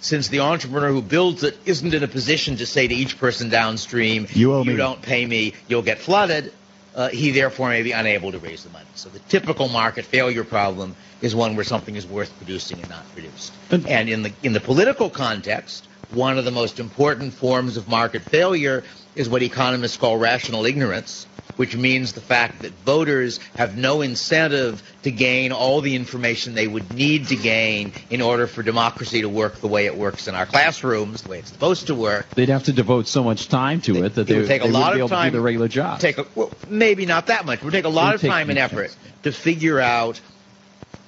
since the entrepreneur who builds it isn't in a position to say to each person downstream, you, owe you me. don't pay me, you'll get flooded, uh, he therefore may be unable to raise the money. So the typical market failure problem is one where something is worth producing and not produced. And in the in the political context, one of the most important forms of market failure is what economists call rational ignorance, which means the fact that voters have no incentive to gain all the information they would need to gain in order for democracy to work the way it works in our classrooms, the way it's supposed to work. They'd have to devote so much time to it that it they, would take they a lot of time to do the regular job. Take a, well, maybe not that much. It would take a lot of time and effort to figure out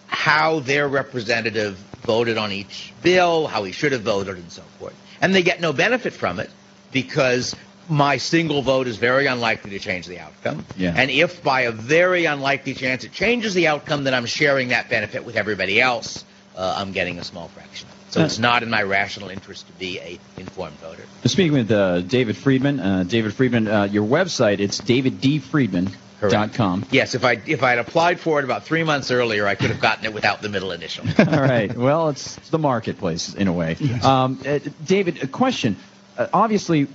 how their representative voted on each bill, how he should have voted, and so forth. And they get no benefit from it because my single vote is very unlikely to change the outcome. Yeah. And if by a very unlikely chance it changes the outcome, then I'm sharing that benefit with everybody else. Uh, I'm getting a small fraction. So it's not in my rational interest to be a informed voter. Speaking with uh, David Friedman, uh, David Friedman, uh, your website it's daviddfriedman.com. Yes, if I if I had applied for it about three months earlier, I could have gotten it without the middle initial. All right. Well, it's, the marketplace in a way. Um, uh, David, a question. Uh, obviously,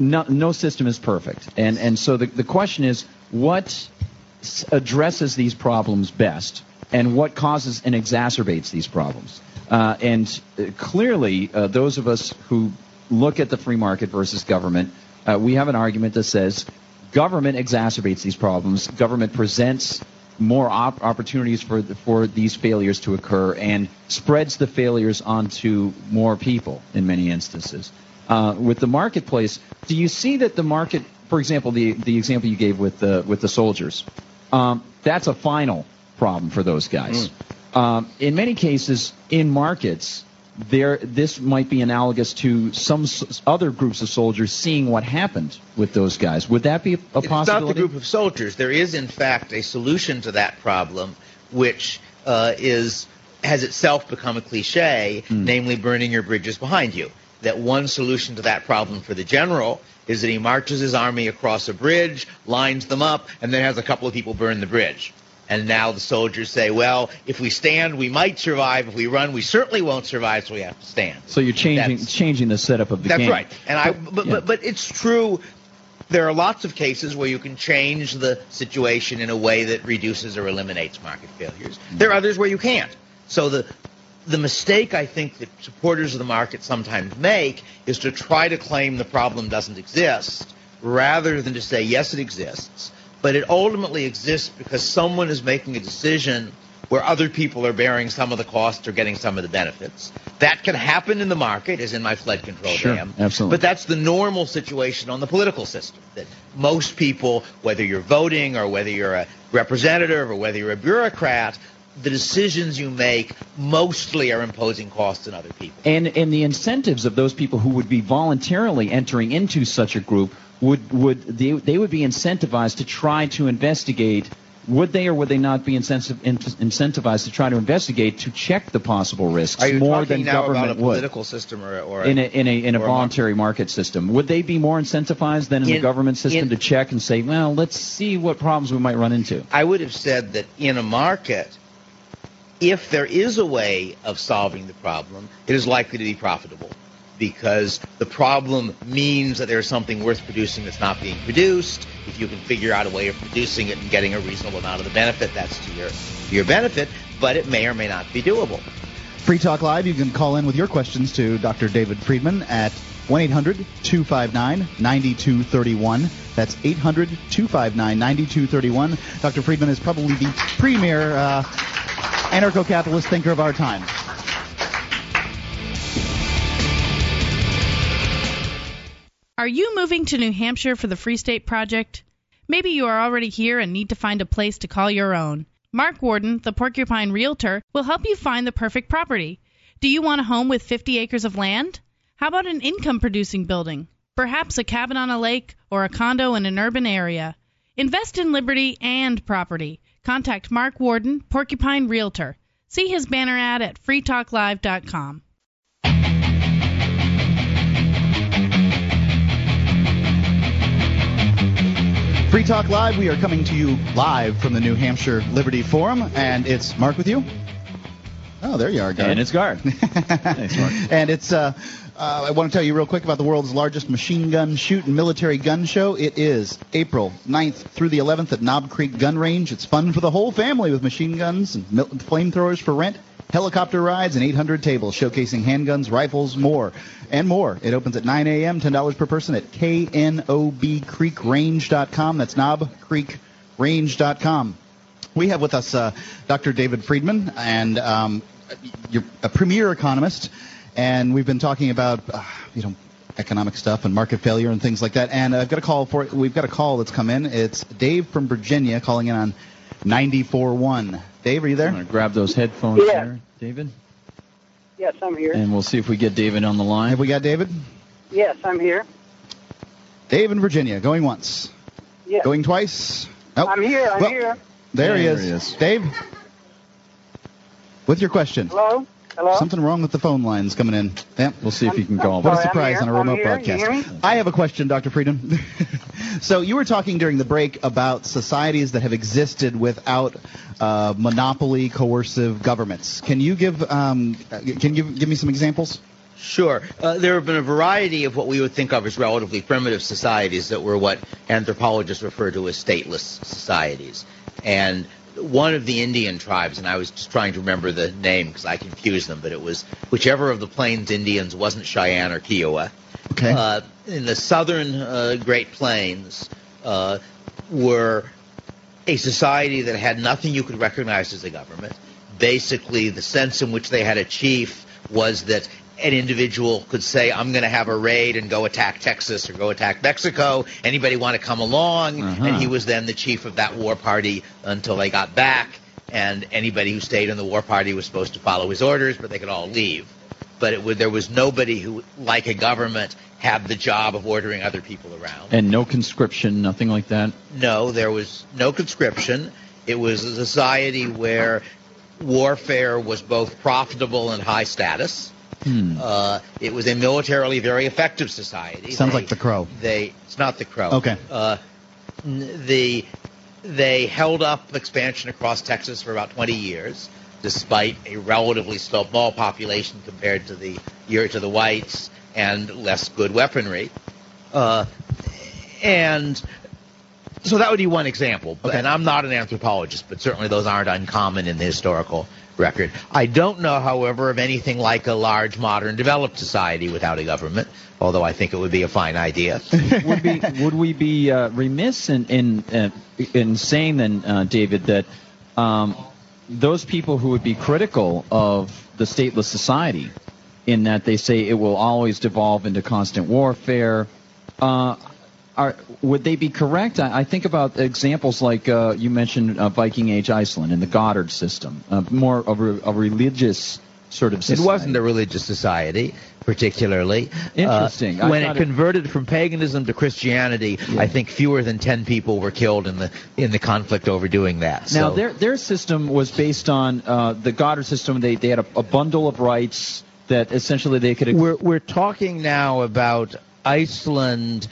no, no system is perfect, and and so the the question is what addresses these problems best, and what causes and exacerbates these problems. Uh, and uh, clearly, uh, those of us who look at the free market versus government, uh, we have an argument that says government exacerbates these problems. Government presents more op- opportunities for for these failures to occur and spreads the failures onto more people in many instances. Uh, with the marketplace, do you see that the market, for example, the the example you gave with the with the soldiers, um, that's a final problem for those guys. Um, in many cases, in markets, there this might be analogous to some s- other groups of soldiers seeing what happened with those guys. Would that be a, a It's possibility? not the group of soldiers. There is, in fact, a solution to that problem, which uh, is has itself become a cliche, namely burning your bridges behind you. That one solution to that problem for the general is that he marches his army across a bridge, lines them up, and then has a couple of people burn the bridge. And now the soldiers say, well, if we stand, we might survive. If we run, we certainly won't survive, so we have to stand. so you're changing That's- changing the setup of the That's game. right. And I, but, yeah. but, but it's true. There are lots of cases where you can change the situation in a way that reduces or eliminates market failures. There are others where you can't. So the the mistake I think that supporters of the market sometimes make is to try to claim the problem doesn't exist rather than to say yes it exists, but it ultimately exists because someone is making a decision where other people are bearing some of the costs or getting some of the benefits. That can happen in the market, as in my flood control Sure, dam. absolutely. But that's the normal situation on the political system. That most people, whether you're voting or whether you're a representative or whether you're a bureaucrat, the decisions you make mostly are imposing costs on other people. And and the incentives of those people who would be voluntarily entering into such a group would would they, they would be incentivized to try to investigate would they or would they not be incentiv- incentivized to try to investigate to check the possible risks more than government would. political system or, or in a in a in a or a voluntary market system. Would they be more incentivized than in, the government system in- to check and say well let's see what problems we might run into? I would have said that in a market, if there is a way of solving the problem, it is likely to be profitable because the problem means that there's something worth producing that's not being produced. If you can figure out a way of producing it and getting a reasonable amount of the benefit, that's to your your benefit, but it may or may not be doable. Free Talk Live, you can call in with your questions to Dr. David Friedman at 1-800-259-9231. That's 800-259-9231. Dr. Friedman is probably the premier uh, anarcho-capitalist thinker of our time. Are you moving to New Hampshire for the Free State Project? Maybe you are already here and need to find a place to call your own. Mark Warden, the Porcupine Realtor, will help you find the perfect property. Do you want a home with 50 acres of land? How about an income producing building? Perhaps a cabin on a lake or a condo in an urban area. Invest in liberty and property. Contact Mark Warden, Porcupine Realtor. See his banner ad at freetalklive.com. Free Talk Live, we are coming to you live from the New Hampshire Liberty Forum, and it's Mark with you. Oh, there you are, Guard. and it's guard Thanks, Mark. and it's uh, uh, I want to tell you real quick about the world's largest machine gun shoot and military gun show. It is April 9th through the 11th at Knob Creek Gun Range. It's fun for the whole family with machine guns and flamethrowers for rent, helicopter rides, and 800 tables showcasing handguns, rifles, more, and more. It opens at 9 a.m., $10 per person at knobcreekrange.com. That's knobcreekrange.com. We have with us uh, Dr. David Friedman, and um, you're a premier economist, and we've been talking about uh, you know economic stuff and market failure and things like that. And I've got a call for we've got a call that's come in. It's Dave from Virginia calling in on 94.1. Dave, are you there? I'm gonna grab those headphones Yeah. there David Yes, I'm here. and we'll see if we get David on the line Have we got David? Yes, I'm here. Dave in Virginia, going once, Yes. going twice. Oh, I'm here. I'm well, here. There, he, There is. he is. Dave, with your question. Hello? Hello? Something wrong with the phone lines coming in. Yeah. we'll see if you can call What a surprise on a I'm remote broadcast. You hear me? I have a question, Dr. Friedman. so you were talking during the break about societies that have existed without uh, monopoly, coercive governments. Can you give um, can you give me some examples? Sure. Uh, there have been a variety of what we would think of as relatively primitive societies that were what anthropologists refer to as stateless societies. And one of the Indian tribes, and I was just trying to remember the name because I confused them, but it was whichever of the Plains Indians wasn't Cheyenne or Kiowa. Okay. Uh, in the southern uh, Great Plains uh, were a society that had nothing you could recognize as a government. Basically, the sense in which they had a chief was that an individual could say, I'm going to have a raid and go attack Texas or go attack Mexico. Anybody want to come along? Uh-huh. And he was then the chief of that war party until they got back. And anybody who stayed in the war party was supposed to follow his orders, but they could all leave. But it would, there was nobody who, like a government, had the job of ordering other people around. and no conscription nothing like that No, there was no conscription. It was a society where warfare was both profitable and high status. Hmm. Uh, it was a militarily very effective society. Sounds They- like the Crow. They it's not the Crow. Okay. Uh, the they held up expansion across Texas for about 20 years, despite a relatively small population compared to the year to the whites and less good weaponry. Uh, and so that would be one example. And I'm not an anthropologist, but certainly those aren't uncommon in the historical record. I don't know, however, of anything like a large, modern, developed society without a government, although I think it would be a fine idea. would be would we be uh, remiss in in uh, in saying then, uh, David, that um, those people who would be critical of the stateless society, in that they say it will always devolve into constant warfare, uh, are, would they be correct? I, I think about examples like uh, you mentioned uh, Viking Age Iceland and the Gothar system, uh, more of a, a religious sort of society. It wasn't a religious society, particularly. Interesting. Uh, when thought it it- converted from paganism to Christianity, I think fewer than ten people were killed in the in the conflict over doing that. Now So- their their system was based on uh, the Gothar system. They they had a, a bundle of rights that essentially they could. We're we're talking now about Iceland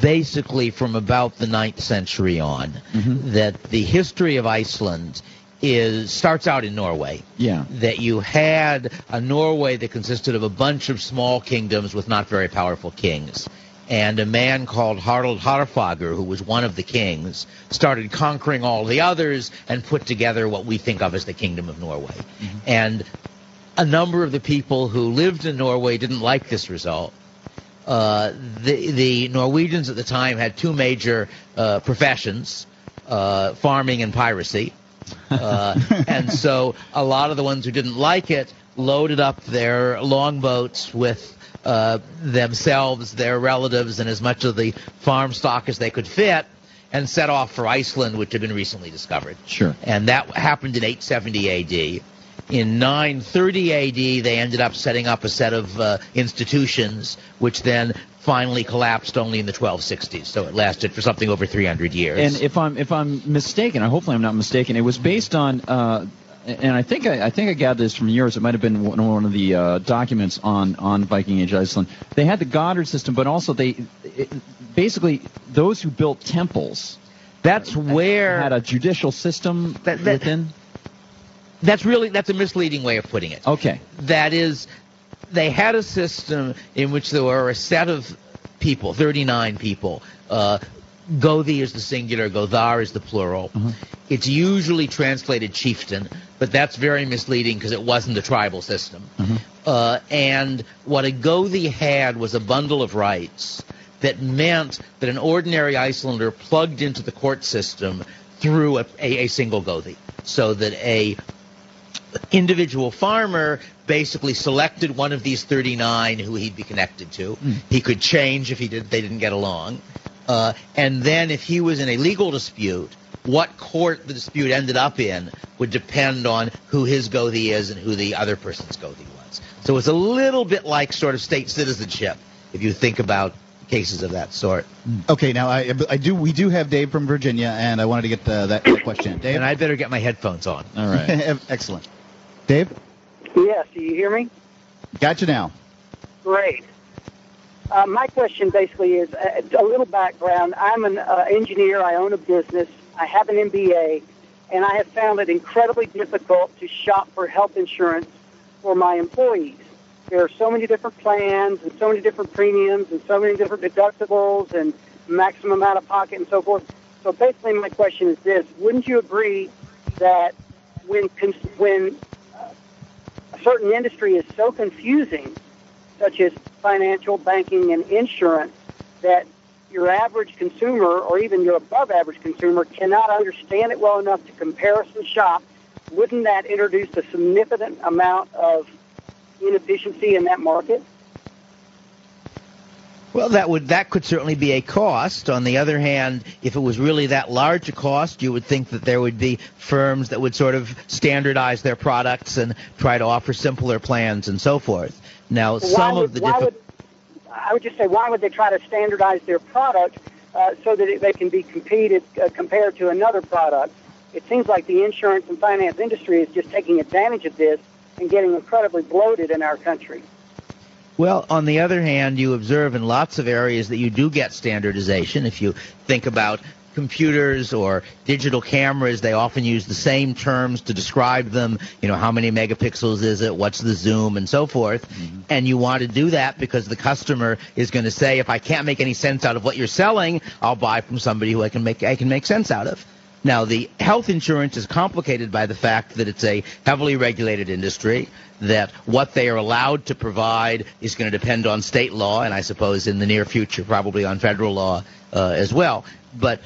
basically from about the ninth century on. Mm-hmm. That the history of Iceland is starts out in Norway. Yeah. That you had a Norway that consisted of a bunch of small kingdoms with not very powerful kings. And a man called Harald Harfager, who was one of the kings, started conquering all the others and put together what we think of as the Kingdom of Norway. Mm-hmm. And a number of the people who lived in Norway didn't like this result. Uh, the, the Norwegians at the time had two major uh, professions, uh, farming and piracy. Uh, and so a lot of the ones who didn't like it loaded up their longboats with uh, themselves, their relatives, and as much of the farm stock as they could fit, and set off for Iceland, which had been recently discovered. Sure. And that happened in 870 AD. In 930 AD, they ended up setting up a set of uh, institutions, which then finally collapsed only in the 1260s. So it lasted for something over 300 years. And if I'm if I'm mistaken, I hopefully I'm not mistaken. It was based on, uh, and I think I, I think I gathered this from yours. It might have been one, one of the uh, documents on on Viking Age Iceland. They had the Gothar system, but also they it, basically those who built temples. That's where had a judicial system That- that- within. That's really that's a misleading way of putting it. Okay. That is, they had a system in which there were a set of people, 39 people. Uh, Gothi is the singular, Gothar is the plural. It's usually translated chieftain, but that's very misleading because it wasn't a tribal system. Uh, and what a Gothi had was a bundle of rights that meant that an ordinary Icelander plugged into the court system through a, a, a single Gothi. So that a individual farmer basically selected one of these 39 who he'd be connected to. He could change if he did they didn't get along. Uh, and then if he was in a legal dispute, what court the dispute ended up in would depend on who his Gothi is and who the other person's Gothi was. So it's a little bit like sort of state citizenship if you think about cases of that sort. Okay, now I, I do. We do have Dave from Virginia, and I wanted to get uh, that, question. Dave, And I'd better get my headphones on. All right. excellent. Dave, Yes, do you hear me? got you now. Great. Uh, my question basically is uh, a little background. I'm an uh, engineer. I own a business. I have an MBA, and I have found it incredibly difficult to shop for health insurance for my employees. There are so many different plans and so many different premiums and so many different deductibles and maximum out of pocket and so forth. So basically, my question is this: Wouldn't you agree that when when certain industry is so confusing, such as financial, banking, and insurance, that your average consumer or even your above average consumer cannot understand it well enough to comparison shop, wouldn't that introduce a significant amount of inefficiency in that market? Well, that would that could certainly be a cost. On the other hand, if it was really that large a cost, you would think that there would be firms that would sort of standardize their products and try to offer simpler plans and so forth. Now, why some would, of the why different would I would just say why would they try to standardize their product uh, so that it, they can be competed uh, compared to another product? It seems like the insurance and finance industry is just taking advantage of this and getting incredibly bloated in our country. Well, on the other hand, you observe in lots of areas that you do get standardization. If you think about computers or digital cameras, they often use the same terms to describe them. You know, how many megapixels is it? What's the zoom? And so forth. Mm-hmm. And you want to do that because the customer is going to say, if I can't make any sense out of what you're selling, I'll buy from somebody who I can make, I can make sense out of. Now, the health insurance is complicated by the fact that it's a heavily regulated industry, that what they are allowed to provide is going to depend on state law, and I suppose in the near future, probably on federal law uh, as well. But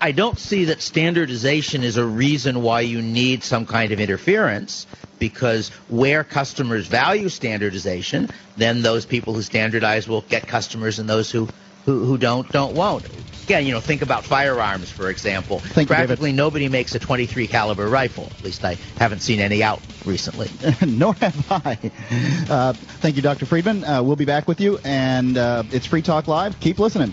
I don't see that standardization is a reason why you need some kind of interference because where customers value standardization, then those people who standardize will get customers and those who, who, who don't, don't won't. Again, you know, think about firearms, for example. Thank you, Practically nobody makes a 23 caliber rifle. At least I haven't seen any out recently. Nor have I. Uh, thank you, Dr. Friedman. Uh, we'll be back with you, and uh, it's Free Talk Live. Keep listening.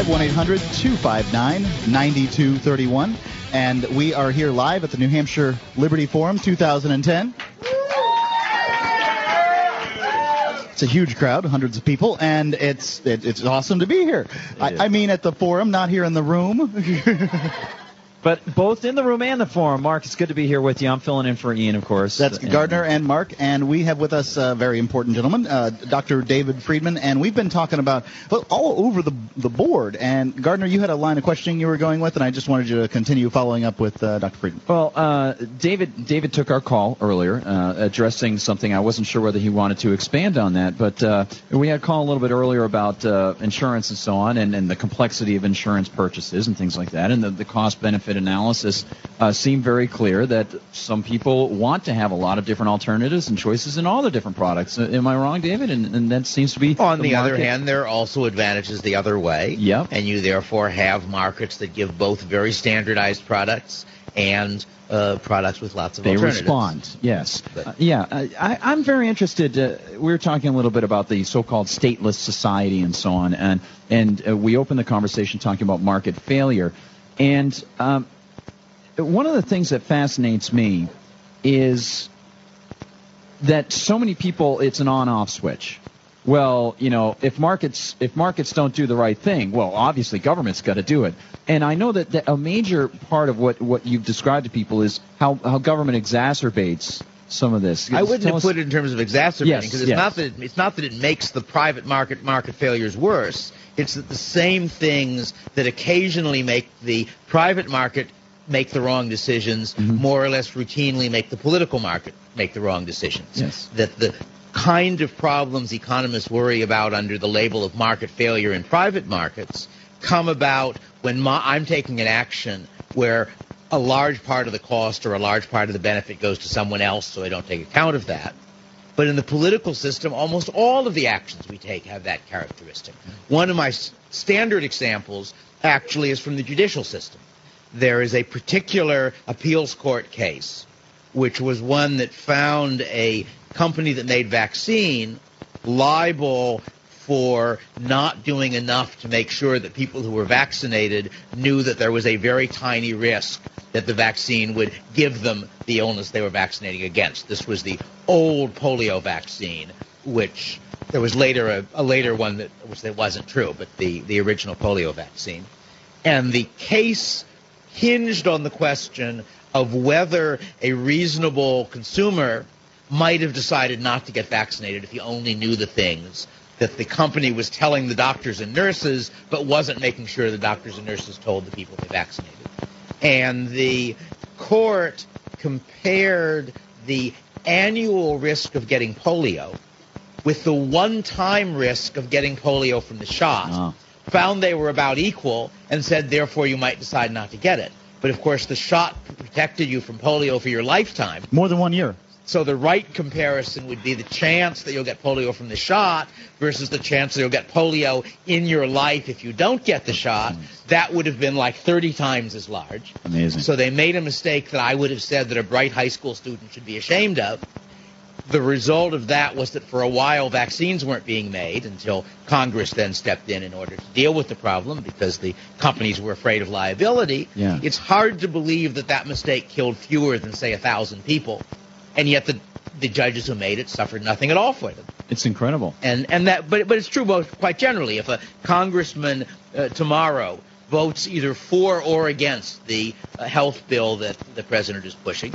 Live 1 800 259 9231. And we are here live at the New Hampshire Liberty Forum 2010. It's a huge crowd, hundreds of people, and it's it, it's awesome to be here. I, I mean, at the forum, not here in the room. But both in the room and the forum, Mark, it's good to be here with you. I'm filling in for Ian, of course. That's And- Gardner and Mark, and we have with us a very important gentleman, uh, Dr. David Friedman, and we've been talking about well, all over the the board. And Gardner, you had a line of questioning you were going with, and I just wanted you to continue following up with uh, Dr. Friedman. Well, uh, David David took our call earlier, uh, addressing something. I wasn't sure whether he wanted to expand on that, but uh, we had a call a little bit earlier about uh, insurance and so on, and, and the complexity of insurance purchases and things like that, and the, the cost benefit analysis uh, seemed very clear that some people want to have a lot of different alternatives and choices in all the different products. Am I wrong, David? And, and that seems to be On the, other hand, there are also advantages the other way. Yep. And you therefore have markets that give both very standardized products and uh, products with lots of They respond, yes. Uh, yeah, I, I'm very interested. Uh, we were talking a little bit about the so-called stateless society and so on, and and uh, we opened the conversation talking about market failure. And um, one of the things that fascinates me is that so many people, it's an on-off switch. Well, you know, if markets if markets don't do the right thing, well, obviously government's got to do it. And I know that, that a major part of what what you've described to people is how how government exacerbates some of this. I wouldn't have us- put it in terms of exacerbating Yes, because it's yes. not that it, it's not that it makes the private market market failures worse. It's that the same things that occasionally make the private market make the wrong decisions Mm-hmm. more or less routinely make the political market make the wrong decisions. Yes. That the kind of problems economists worry about under the label of market failure in private markets come about when my, I'm taking an action where a large part of the cost or a large part of the benefit goes to someone else, so I don't take account of that. But in the political system, almost all of the actions we take have that characteristic. One of my standard examples actually is from the judicial system. There is a particular appeals court case, which was one that found a company that made vaccine liable for not doing enough to make sure that people who were vaccinated knew that there was a very tiny risk that the vaccine would give them the illness they were vaccinating against. This was the old polio vaccine, which there was later a, a later one that which that wasn't true, but the, the original polio vaccine. And the case hinged on the question of whether a reasonable consumer might have decided not to get vaccinated if he only knew the things that the company was telling the doctors and nurses, but wasn't making sure the doctors and nurses told the people they vaccinated. And the court compared the annual risk of getting polio with the one-time risk of getting polio from the shot, ah. found they were about equal, and said, therefore, you might decide not to get it. But of course, the shot protected you from polio for your lifetime. More than one year. So the right comparison would be the chance that you'll get polio from the shot versus the chance that you'll get polio in your life if you don't get the shot. That would have been like 30 times as large. Amazing. So they made a mistake that I would have said that a bright high school student should be ashamed of. The result of that was that for a while vaccines weren't being made until Congress then stepped in in order to deal with the problem because the companies were afraid of liability. Yeah. It's hard to believe that that mistake killed fewer than say a thousand people, and yet the the judges who made it suffered nothing at all for them. It's incredible. And and that, but but it's true both quite generally. If a congressman uh, tomorrow votes either for or against the uh, health bill that the president is pushing,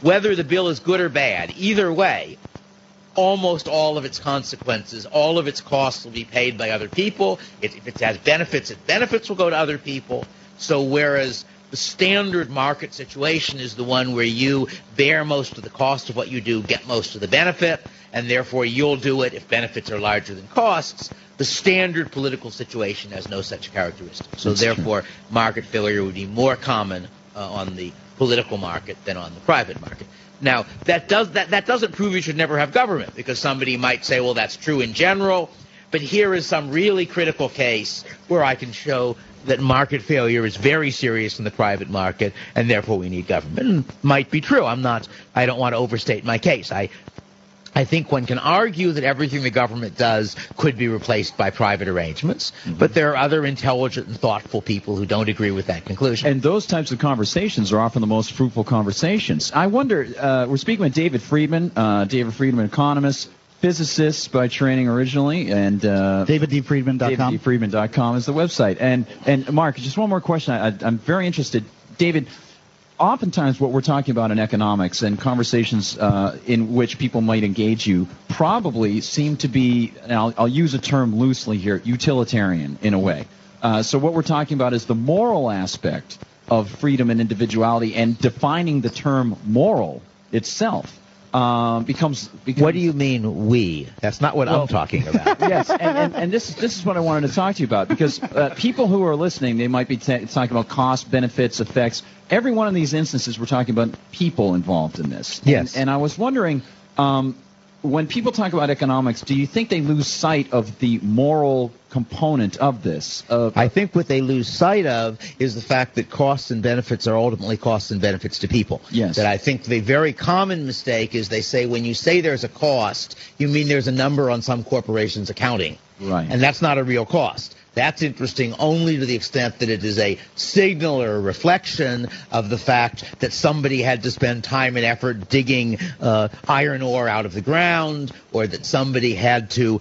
whether the bill is good or bad, either way, almost all of its consequences, all of its costs will be paid by other people. If, if it has benefits, its benefits will go to other people. So whereas the standard market situation is the one where you bear most of the cost of what you do, get most of the benefit, and therefore you'll do it if benefits are larger than costs. The standard political situation has no such characteristic. So That's therefore, market failure would be more common uh, on the political market than on the private market. Now, that does that, that doesn't prove you should never have government because somebody might say, well, that's true in general, but here is some really critical case where I can show that market failure is very serious in the private market and therefore we need government. And might be true. I'm not I don't want to overstate my case. I I think one can argue that everything the government does could be replaced by private arrangements, but there are other intelligent and thoughtful people who don't agree with that conclusion. And those types of conversations are often the most fruitful conversations. I wonder, uh, we're speaking with David Friedman, uh, David Friedman, economist, physicist by training originally, and uh, DavidDFriedman.com. DavidDFriedman.com is the website. And and Mark, just one more question. I, I'm very interested, David. Oftentimes, what we're talking about in economics and conversations uh, in which people might engage you probably seem to be, and I'll, I'll use a term loosely here, utilitarian in a way. Uh, so what we're talking about is the moral aspect of freedom and individuality, and defining the term moral itself um, becomes, becomes. What do you mean we? That's not what Well- I'm talking about. yes, and, and, and this is this is what I wanted to talk to you about because uh, people who are listening, they might be ta talking about cost, benefits, effects. Every one of these instances, we're talking about people involved in this. Yes. And, and I was wondering, um, when people talk about economics, do you think they lose sight of the moral component of this? Of, I think what they lose sight of is the fact that costs and benefits are ultimately costs and benefits to people. Yes. That I think the very common mistake is they say when you say there's a cost, you mean there's a number on some corporation's accounting. Right. And that's not a real cost. That's interesting only to the extent that it is a signal or a reflection of the fact that somebody had to spend time and effort digging uh, iron ore out of the ground, or that somebody had to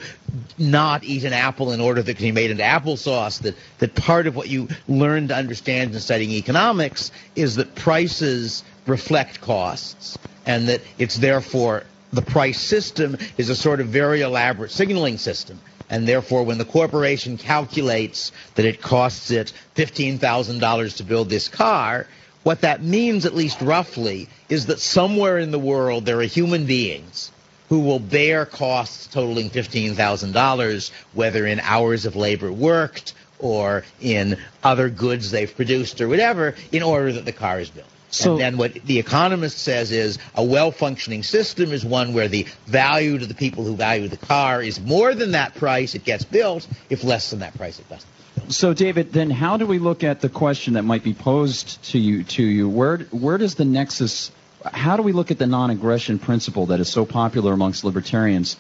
not eat an apple in order that can be made into applesauce. That that part of what you learn to understand in studying economics is that prices reflect costs, and that it's therefore the price system is a sort of very elaborate signaling system. And therefore, when the corporation calculates that it costs it $15,000 to build this car, what that means, at least roughly, is that somewhere in the world there are human beings who will bear costs totaling $15,000, whether in hours of labor worked or in other goods they've produced or whatever, in order that the car is built. So- and then what the economist says is a well-functioning system is one where the value to the people who value the car is more than that price it gets built. If less than that price it doesn't. So, David, then how do we look at the question that might be posed to you? To you, where where does the nexus? How do we look at the non-aggression principle that is so popular amongst libertarians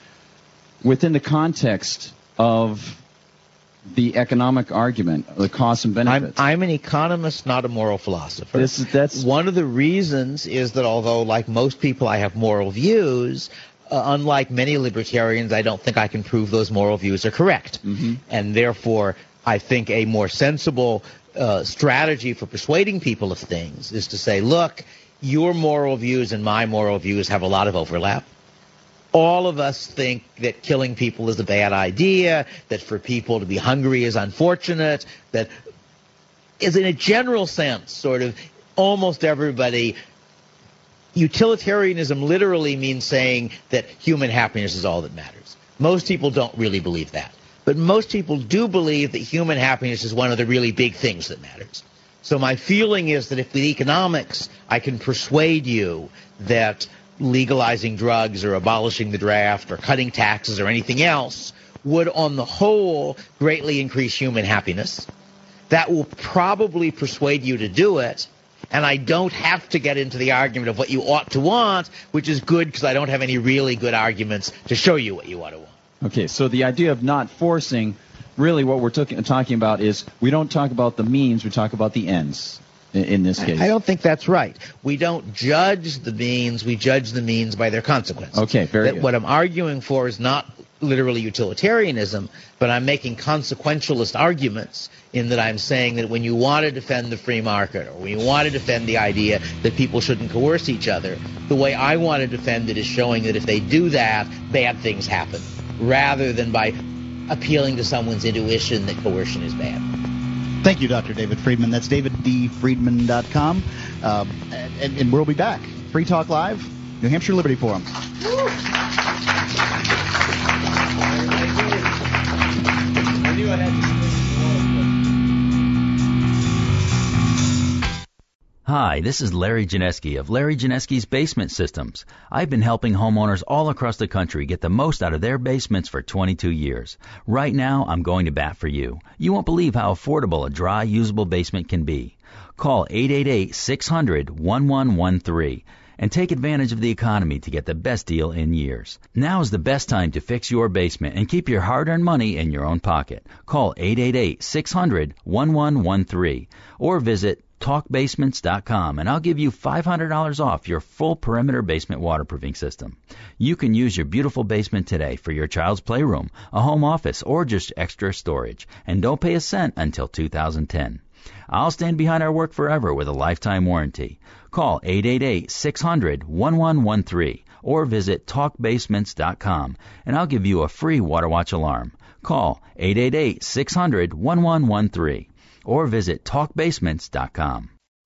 within the context of the economic argument, the costs and I'm, benefits? I'm an economist, not a moral philosopher. This is- that's- one of the reasons is that although, like most people, I have moral views. Uh, unlike many libertarians, I don't think I can prove those moral views are correct, and therefore, I think a more sensible uh, strategy for persuading people of things is to say, look, your moral views and my moral views have a lot of overlap all of us think that killing people is a bad idea, that for people to be hungry is unfortunate, that is in a general sense, sort of almost everybody. Utilitarianism literally means saying that human happiness is all that matters. Most people don't really believe that. But most people do believe that human happiness is one of the really big things that matters. So my feeling is that if with economics I can persuade you that legalizing drugs or abolishing the draft or cutting taxes or anything else would, on the whole, greatly increase human happiness. That will probably persuade you to do it. And I don't have to get into the argument of what you ought to want, which is good because I don't have any really good arguments to show you what you ought to want. Okay, so the idea of not forcing, really what we're talking talking about is we don't talk about the means, we talk about the ends in, this case. I don't think that's right. We don't judge the means, we judge the means by their consequences. Okay, very that good. What I'm arguing for is not literally utilitarianism, but I'm making consequentialist arguments in that I'm saying that when you want to defend the free market or when you want to defend the idea that people shouldn't coerce each other, the way I want to defend it is showing that if they do that, bad things happen, rather than by appealing to someone's intuition that coercion is bad. Thank you, Dr. David Friedman. That's daviddfriedman.com. Um, and, and we'll be back. Free Talk Live, New Hampshire Liberty Forum. Hi, this is Larry Janesky of Larry Janesky's Basement Systems. I've been helping homeowners all across the country get the most out of their basements for 22 years. Right now, I'm going to bat for you. You won't believe how affordable a dry, usable basement can be. Call 888-600-1113 and take advantage of the economy to get the best deal in years. Now is the best time to fix your basement and keep your hard-earned money in your own pocket. Call 888-600-1113 or visit talkbasements.com and I'll give you $500 off your full perimeter basement waterproofing system. You can use your beautiful basement today for your child's playroom, a home office, or just extra storage. And don't pay a cent until 2010. I'll stand behind our work forever with a lifetime warranty. Call 888-600-1113 or visit talkbasements.com and I'll give you a free water watch alarm. Call 888-600-1113 or visit talkbasements.com.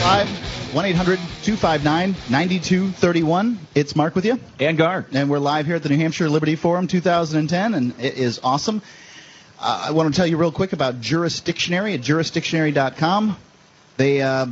Five one eight hundred two five nine ninety two thirty one. It's Mark with you. And Gar. And we're live here at the New Hampshire Liberty Forum 2010, and it is awesome. Uh, I want to tell you real quick about Jurisdictionary at jurisdictionary.com. They, uh,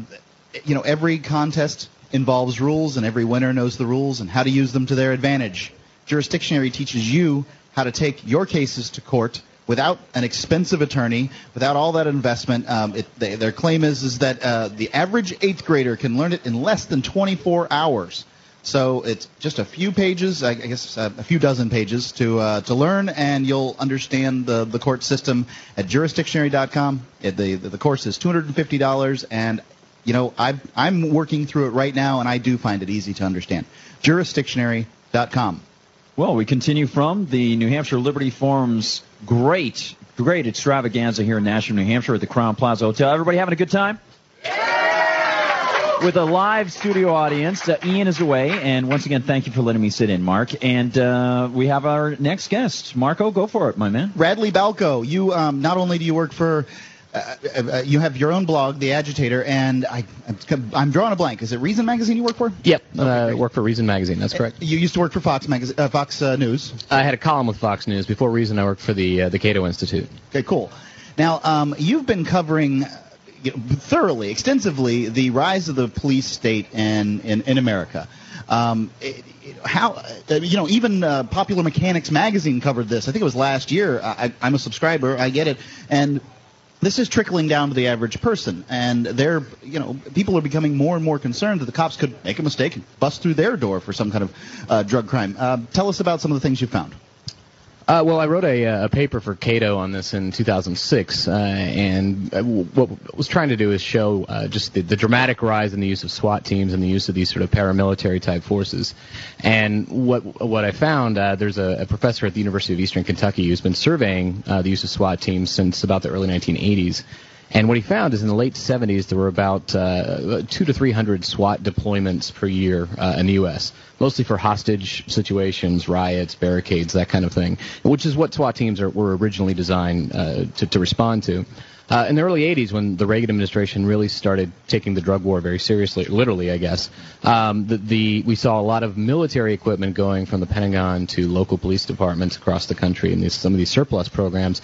you know, every contest involves rules, and every winner knows the rules and how to use them to their advantage. Jurisdictionary teaches you how to take your cases to court without an expensive attorney, without all that investment. Um, it, they, their claim is is that uh, the average eighth grader can learn it in less than 24 hours. So it's just a few pages, I guess uh, a few dozen pages to uh, to learn, and you'll understand the the court system at jurisdictionary.com. The the course is $250, and you know I I'm working through it right now, and I do find it easy to understand. Jurisdictionary.com. Well, we continue from the New Hampshire Liberty Forum's great, great extravaganza here in Nashua, New Hampshire at the Crowne Plaza Hotel. Everybody having a good time? With a live studio audience, uh, Ian is away, and once again, thank you for letting me sit in, Mark. And uh, we have our next guest, Marco. Go for it, my man. Radley Balko, you um, not only do you work for, uh, uh, you have your own blog, The Agitator, and I, I'm, drawing a blank. Is it Reason Magazine you work for? Yep, uh, work for Reason Magazine. That's correct. You used to work for Fox Magazine, uh, Fox uh, News. I had a column with Fox News before Reason. I worked for the uh, the Cato Institute. Okay, cool. Now, um, you've been covering thoroughly, extensively, the rise of the police state in in, in America. Um, it, it, how uh, you know even uh, Popular Mechanics magazine covered this. I think it was last year. I, I'm a subscriber. I get it, and this is trickling down to the average person, and they're you know people are becoming more and more concerned that the cops could make a mistake and bust through their door for some kind of uh, drug crime. Uh, tell us about some of the things you found. Uh, well, I wrote a, a paper for Cato on this in 2006, uh, and uh, what I was trying to do is show uh, just the, the dramatic rise in the use of SWAT teams and the use of these sort of paramilitary type forces. And what what I found, uh, there's a, a professor at the University of Eastern Kentucky who's been surveying uh, the use of SWAT teams since about the early 1980s. And what he found is in the late 70s, there were about uh, two to 300 SWAT deployments per year uh, in the U.S., mostly for hostage situations, riots, barricades, that kind of thing, which is what SWAT teams are, were originally designed uh, to, to respond to. Uh, in the early 80s, when the Reagan administration really started taking the drug war very seriously, literally, I guess, um, the, the, we saw a lot of military equipment going from the Pentagon to local police departments across the country in these, some of these surplus programs.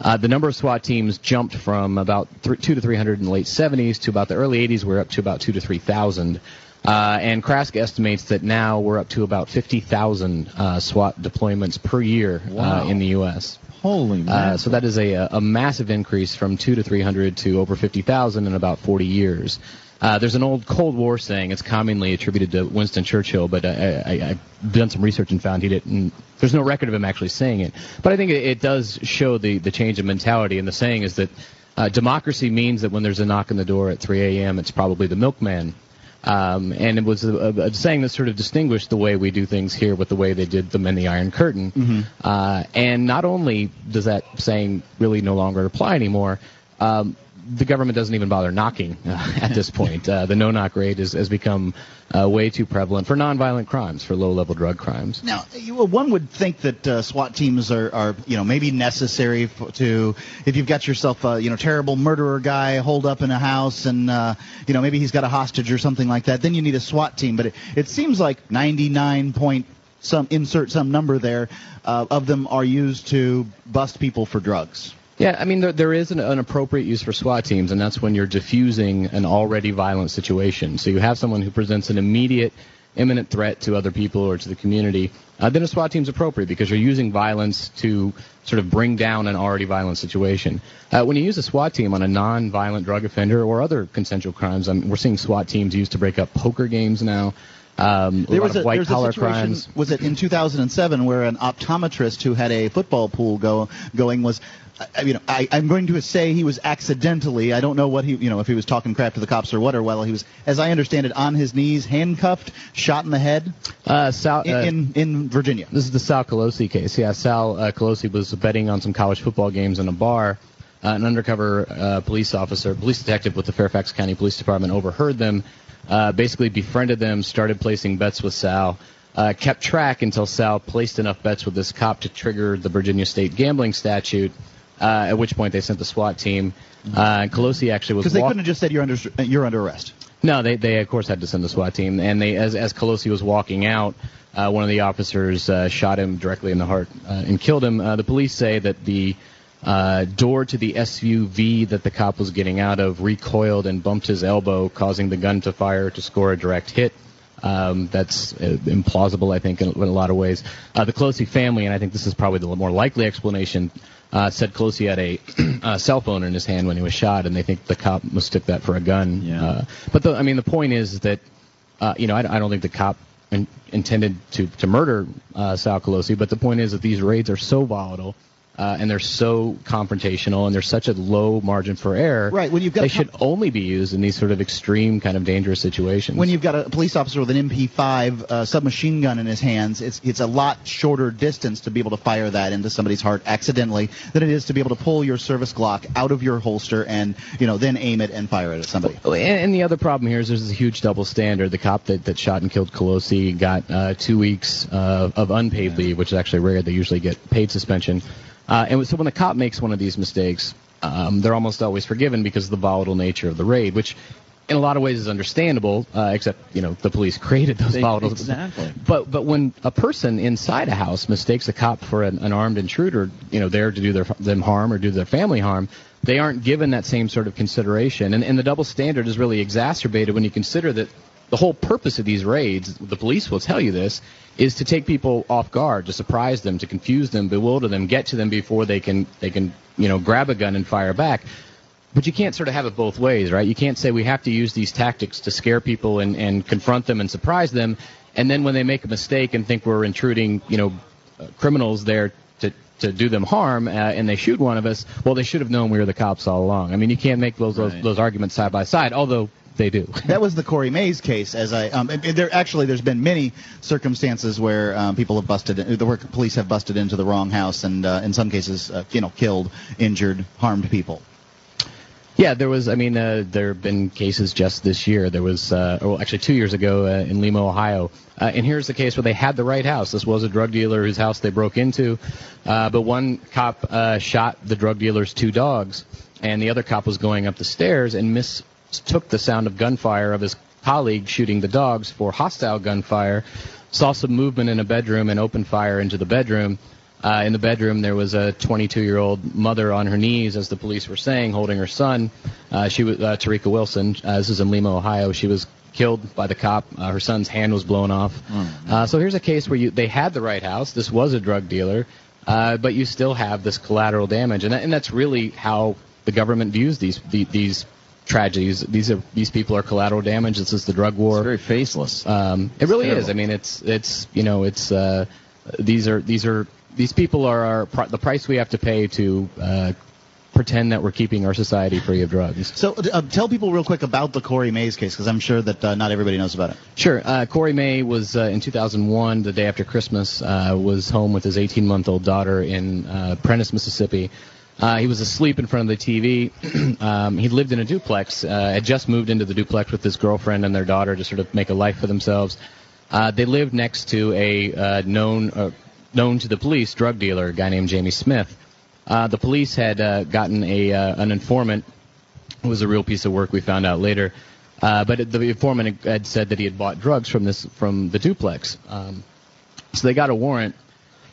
Uh, the number of SWAT teams jumped from about th- two to 300 in the late 70s to about the early 80s. We're up to about two to 3,000. Uh, and Krask estimates that now we're up to about 50,000 uh, SWAT deployments per year Wow. uh, in the U.S. Holy Uh, man. so that is a, a massive increase from two to 300 to over 50,000 in about 40 years. Uh, there's an old Cold War saying. It's commonly attributed to Winston Churchill, but I, I, I've done some research and found he didn't. There's no record of him actually saying it. But I think it, it does show the, the change in mentality. And the saying is that uh, democracy means that when there's a knock on the door at 3 a.m., it's probably the milkman. Um, and it was a, a, saying that sort of distinguished the way we do things here with the way they did them in the Iron Curtain. Uh, and not only does that saying really no longer apply anymore, um, the government doesn't even bother knocking uh, at this point. Uh, the no-knock rate is, has become uh, way too prevalent for nonviolent crimes, for low-level drug crimes. Now, you- well, one would think that uh, SWAT teams are, are, you know, maybe necessary to if you've got yourself a, you know, terrible murderer guy holed up in a house, and uh, you know, maybe he's got a hostage or something like that. Then you need a SWAT team. But it, it seems like 99 point some insert some number there uh, of them are used to bust people for drugs. Yeah, I mean, there, there is an, an appropriate use for SWAT teams, and that's when you're diffusing an already violent situation. So you have someone who presents an immediate, imminent threat to other people or to the community. Uh, then a SWAT team's appropriate because you're using violence to sort of bring down an already violent situation. Uh, when you use a SWAT team on a non-violent drug offender or other consensual crimes, I mean, we're seeing SWAT teams used to break up poker games now. Um, There was a, white collar crimes. Was it in 2007 where an optometrist who had a football pool go going was, I, you know, I, I'm going to say he was accidentally. I don't know what he, you know, if he was talking crap to the cops or what, or while he was, as I understand it, on his knees, handcuffed, shot in the head. Uh, Sal, in, uh, in in Virginia. This is the Sal Culosi case. Yeah, Sal uh, Culosi was betting on some college football games in a bar. Uh, an undercover uh, police officer, police detective with the Fairfax County Police Department overheard them, uh, basically befriended them, started placing bets with Sal, uh, kept track until Sal placed enough bets with this cop to trigger the Virginia State gambling statute. Uh, at which point they sent the SWAT team. Uh, and Culosi actually was Because they walk- couldn't have just said you're under you're under arrest. no, they they of course had to send the SWAT team, and they as as Culosi was walking out, uh, one of the officers uh, shot him directly in the heart uh, and killed him. Uh, the police say that the uh, door to the SUV that the cop was getting out of recoiled and bumped his elbow, causing the gun to fire to score a direct hit. Um, that's uh, implausible, I think, in, in a lot of ways. Uh, the Culosi family, and I think this is probably the more likely explanation, uh, said Culosi had a uh, cell phone in his hand when he was shot, and they think the cop mistook that for a gun. Yeah. Uh, but the, I mean, the point is that uh, you know I, I don't think the cop in, intended to to murder uh, Sal Culosi, but the point is that these raids are so volatile. Uh, and they're so confrontational, and there's such a low margin for error. Right, when you've got they a should only be used in these sort of extreme, kind of dangerous situations. When you've got a police officer with an MP5 uh, submachine gun in his hands, it's it's a lot shorter distance to be able to fire that into somebody's heart accidentally than it is to be able to pull your service Glock out of your holster and you know then aim it and fire it at somebody. Oh, And, and the other problem here is there's a huge double standard. The cop that, that shot and killed Culosi got uh, two weeks uh, of unpaid leave, which is actually rare. They usually get paid suspension. Uh, and so when the cop makes one of these mistakes, um, they're almost always forgiven because of the volatile nature of the raid, which in a lot of ways is understandable, uh, except you know the police created those They- volatile. exactly. But but when a person inside a house mistakes a cop for an, an armed intruder, you know, there to do their, them harm or do their family harm, they aren't given that same sort of consideration. And, and the double standard is really exacerbated when you consider that the whole purpose of these raids, the police will tell you this, is to take people off guard, to surprise them, to confuse them, bewilder them, get to them before they can they can you know grab a gun and fire back. But you can't sort of have it both ways, right? You can't say we have to use these tactics to scare people and, and confront them and surprise them, and then when they make a mistake and think we're intruding, you know, uh, criminals there to to do them harm uh, and they shoot one of us, well, they should have known we were the cops all along. I mean, you can't make those those, those arguments side by side, although they do. That was the Cory Maye's case. As I, um, there actually, there's been many circumstances where um, people have busted, the work police have busted into the wrong house, and uh, in some cases, uh, you know, killed, injured, harmed people. Yeah, there was. I mean, uh, there have been cases just this year. There was, uh, well, actually two years ago uh, in Lima, Ohio. Uh, and here's the case where they had the right house. This was a drug dealer whose house they broke into, uh, but one cop uh, shot the drug dealer's two dogs, and the other cop was going up the stairs and mistook the sound of gunfire of his colleague shooting the dogs for hostile gunfire. Saw some movement in a bedroom and opened fire into the bedroom. Uh, in the bedroom, there was a 22-year-old mother on her knees, as the police were saying, holding her son. Uh, she was uh, Tarika Wilson. Uh, this is in Lima, Ohio. She was killed by the cop. Uh, her son's hand was blown off. Uh, so here's a case where you they had the right house. This was a drug dealer, uh, but you still have this collateral damage, and that, and that's really how the government views these the, these tragedies. These are these people are collateral damage. This is the drug war. It's very faceless. Um, it really terrible. is. I mean, it's it's you know it's uh, these are these are these people are our, pri- the price we have to pay to uh, pretend that we're keeping our society free of drugs. So uh, tell people real quick about the Cory Maye's case, because I'm sure that uh, not everybody knows about it. Sure. Uh, Cory Maye was uh, in 2001, the day after Christmas, uh, was home with his 18-month-old daughter in uh, Prentiss, Mississippi. Uh, he was asleep in front of the TV. um, he lived in a duplex. Uh, had just moved into the duplex with his girlfriend and their daughter to sort of make a life for themselves. Uh, they lived next to a uh, known uh, known to the police drug dealer, a guy named Jamie Smith. Uh, the police had uh, gotten a uh, an informant. It was a real piece of work. We found out later. Uh, but the informant had said that he had bought drugs from this from the duplex. Um, so they got a warrant,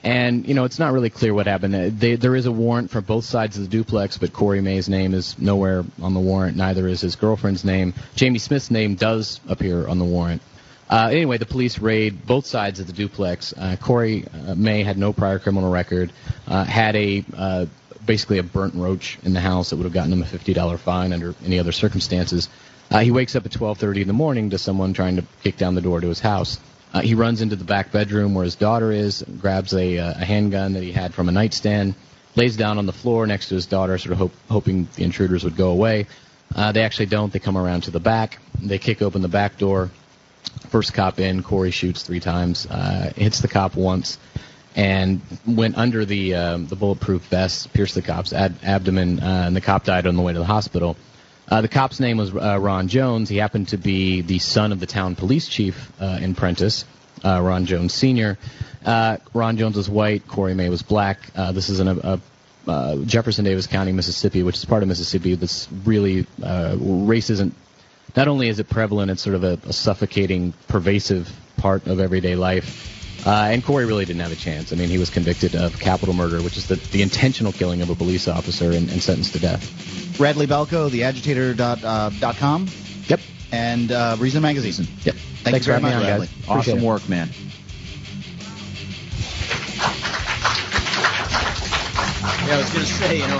and you know it's not really clear what happened. Uh, They, there is a warrant for both sides of the duplex, but Cory Maye's name is nowhere on the warrant. Neither is his girlfriend's name. Jamie Smith's name does appear on the warrant. Uh, anyway, the police raid both sides of the duplex. Uh, Cory uh, Maye had no prior criminal record, uh, had a uh, basically a burnt roach in the house that would have gotten him a $50 fine under any other circumstances. He wakes up at 12:30 in the morning to someone trying to kick down the door to his house. Uh, he runs into the back bedroom where his daughter is, grabs a, uh, a handgun that he had from a nightstand, lays down on the floor next to his daughter, sort of hope, hoping the intruders would go away. Uh, they actually don't. They come around to the back. They kick open the back door. First cop in, Cory shoots three times, uh, hits the cop once, and went under the um, the bulletproof vest, pierced the cop's abdomen, uh, and the cop died on the way to the hospital. Uh, the cop's name was uh, Ron Jones. He happened to be the son of the town police chief uh, in Prentiss, uh, Ron Jones Sr. Uh, Ron Jones was white. Cory Maye was black. Uh, this is in a, a Jefferson Davis County, Mississippi, which is part of Mississippi that's really race isn't. Not only is it prevalent, it's sort of a, a suffocating, pervasive part of everyday life. Uh, and Cory really didn't have a chance. I mean, he was convicted of capital murder, which is the, the intentional killing of a police officer, and, and sentenced to death. Radley Balko, theagitator.com. Uh, .com. Yep. And uh, Reason Magazine. Yep. Thank Thanks you very for having much, me on, Radley. guys. Awesome Appreciate it. work, man. Yeah, I was going to say, you know,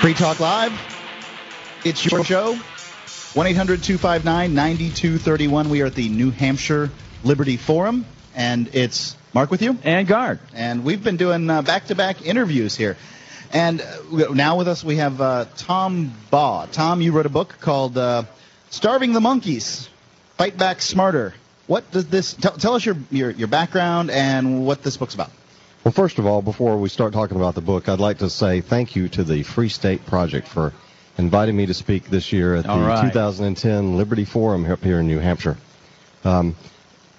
Free Talk Live. It's your show. 1 800 259 9231. We are at the New Hampshire Liberty Forum, and it's Mark with you. And Guard. And we've been doing back to back interviews here. And uh, now with us we have uh, Tom Baugh. Tom, you wrote a book called uh, Starving the Monkeys Fight Back Smarter. What does this tell, tell us your, your, your background and what this book's about? Well, first of all, before we start talking about the book, I'd like to say thank you to the Free State Project for inviting me to speak this year at the All right. 2010 Liberty Forum up here in New Hampshire. Um,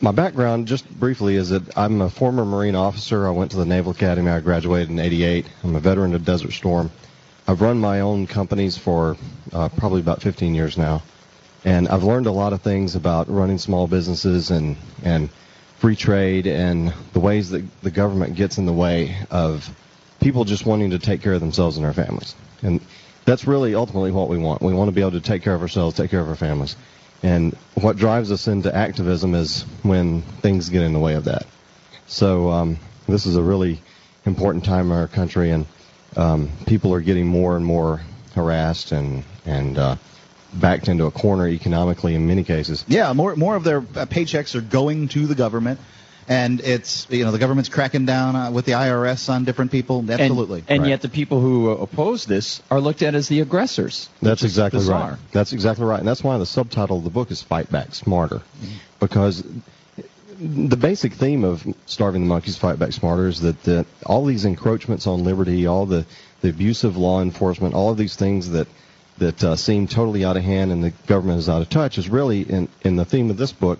my background, just briefly, is that I'm a former Marine officer. I went to the Naval Academy. I graduated in '88. I'm a veteran of Desert Storm. I've run my own companies for uh, probably about 15 years now, and I've learned a lot of things about running small businesses and and free trade and the ways that the government gets in the way of people just wanting to take care of themselves and their families. And that's really ultimately what we want. We want to be able to take care of ourselves, take care of our families. And what drives us into activism is when things get in the way of that. So um, this is a really important time in our country, and um, people are getting more and more harassed and and uh, backed into a corner economically in many cases. Yeah, more more of their uh, paychecks are going to the government, and it's you know the government's cracking down uh, with the IRS on different people. Absolutely. And, and yet the people who oppose this are looked at as the aggressors. That's exactly bizarre. right. That's exactly right, and that's why the subtitle of the book is "Fight Back Smarter," Mm-hmm. because the basic theme of starving the monkeys fight back smarter is that, that all these encroachments on liberty all the, the abusive law enforcement all of these things that that uh, seem totally out of hand and the government is out of touch is really in, in the theme of this book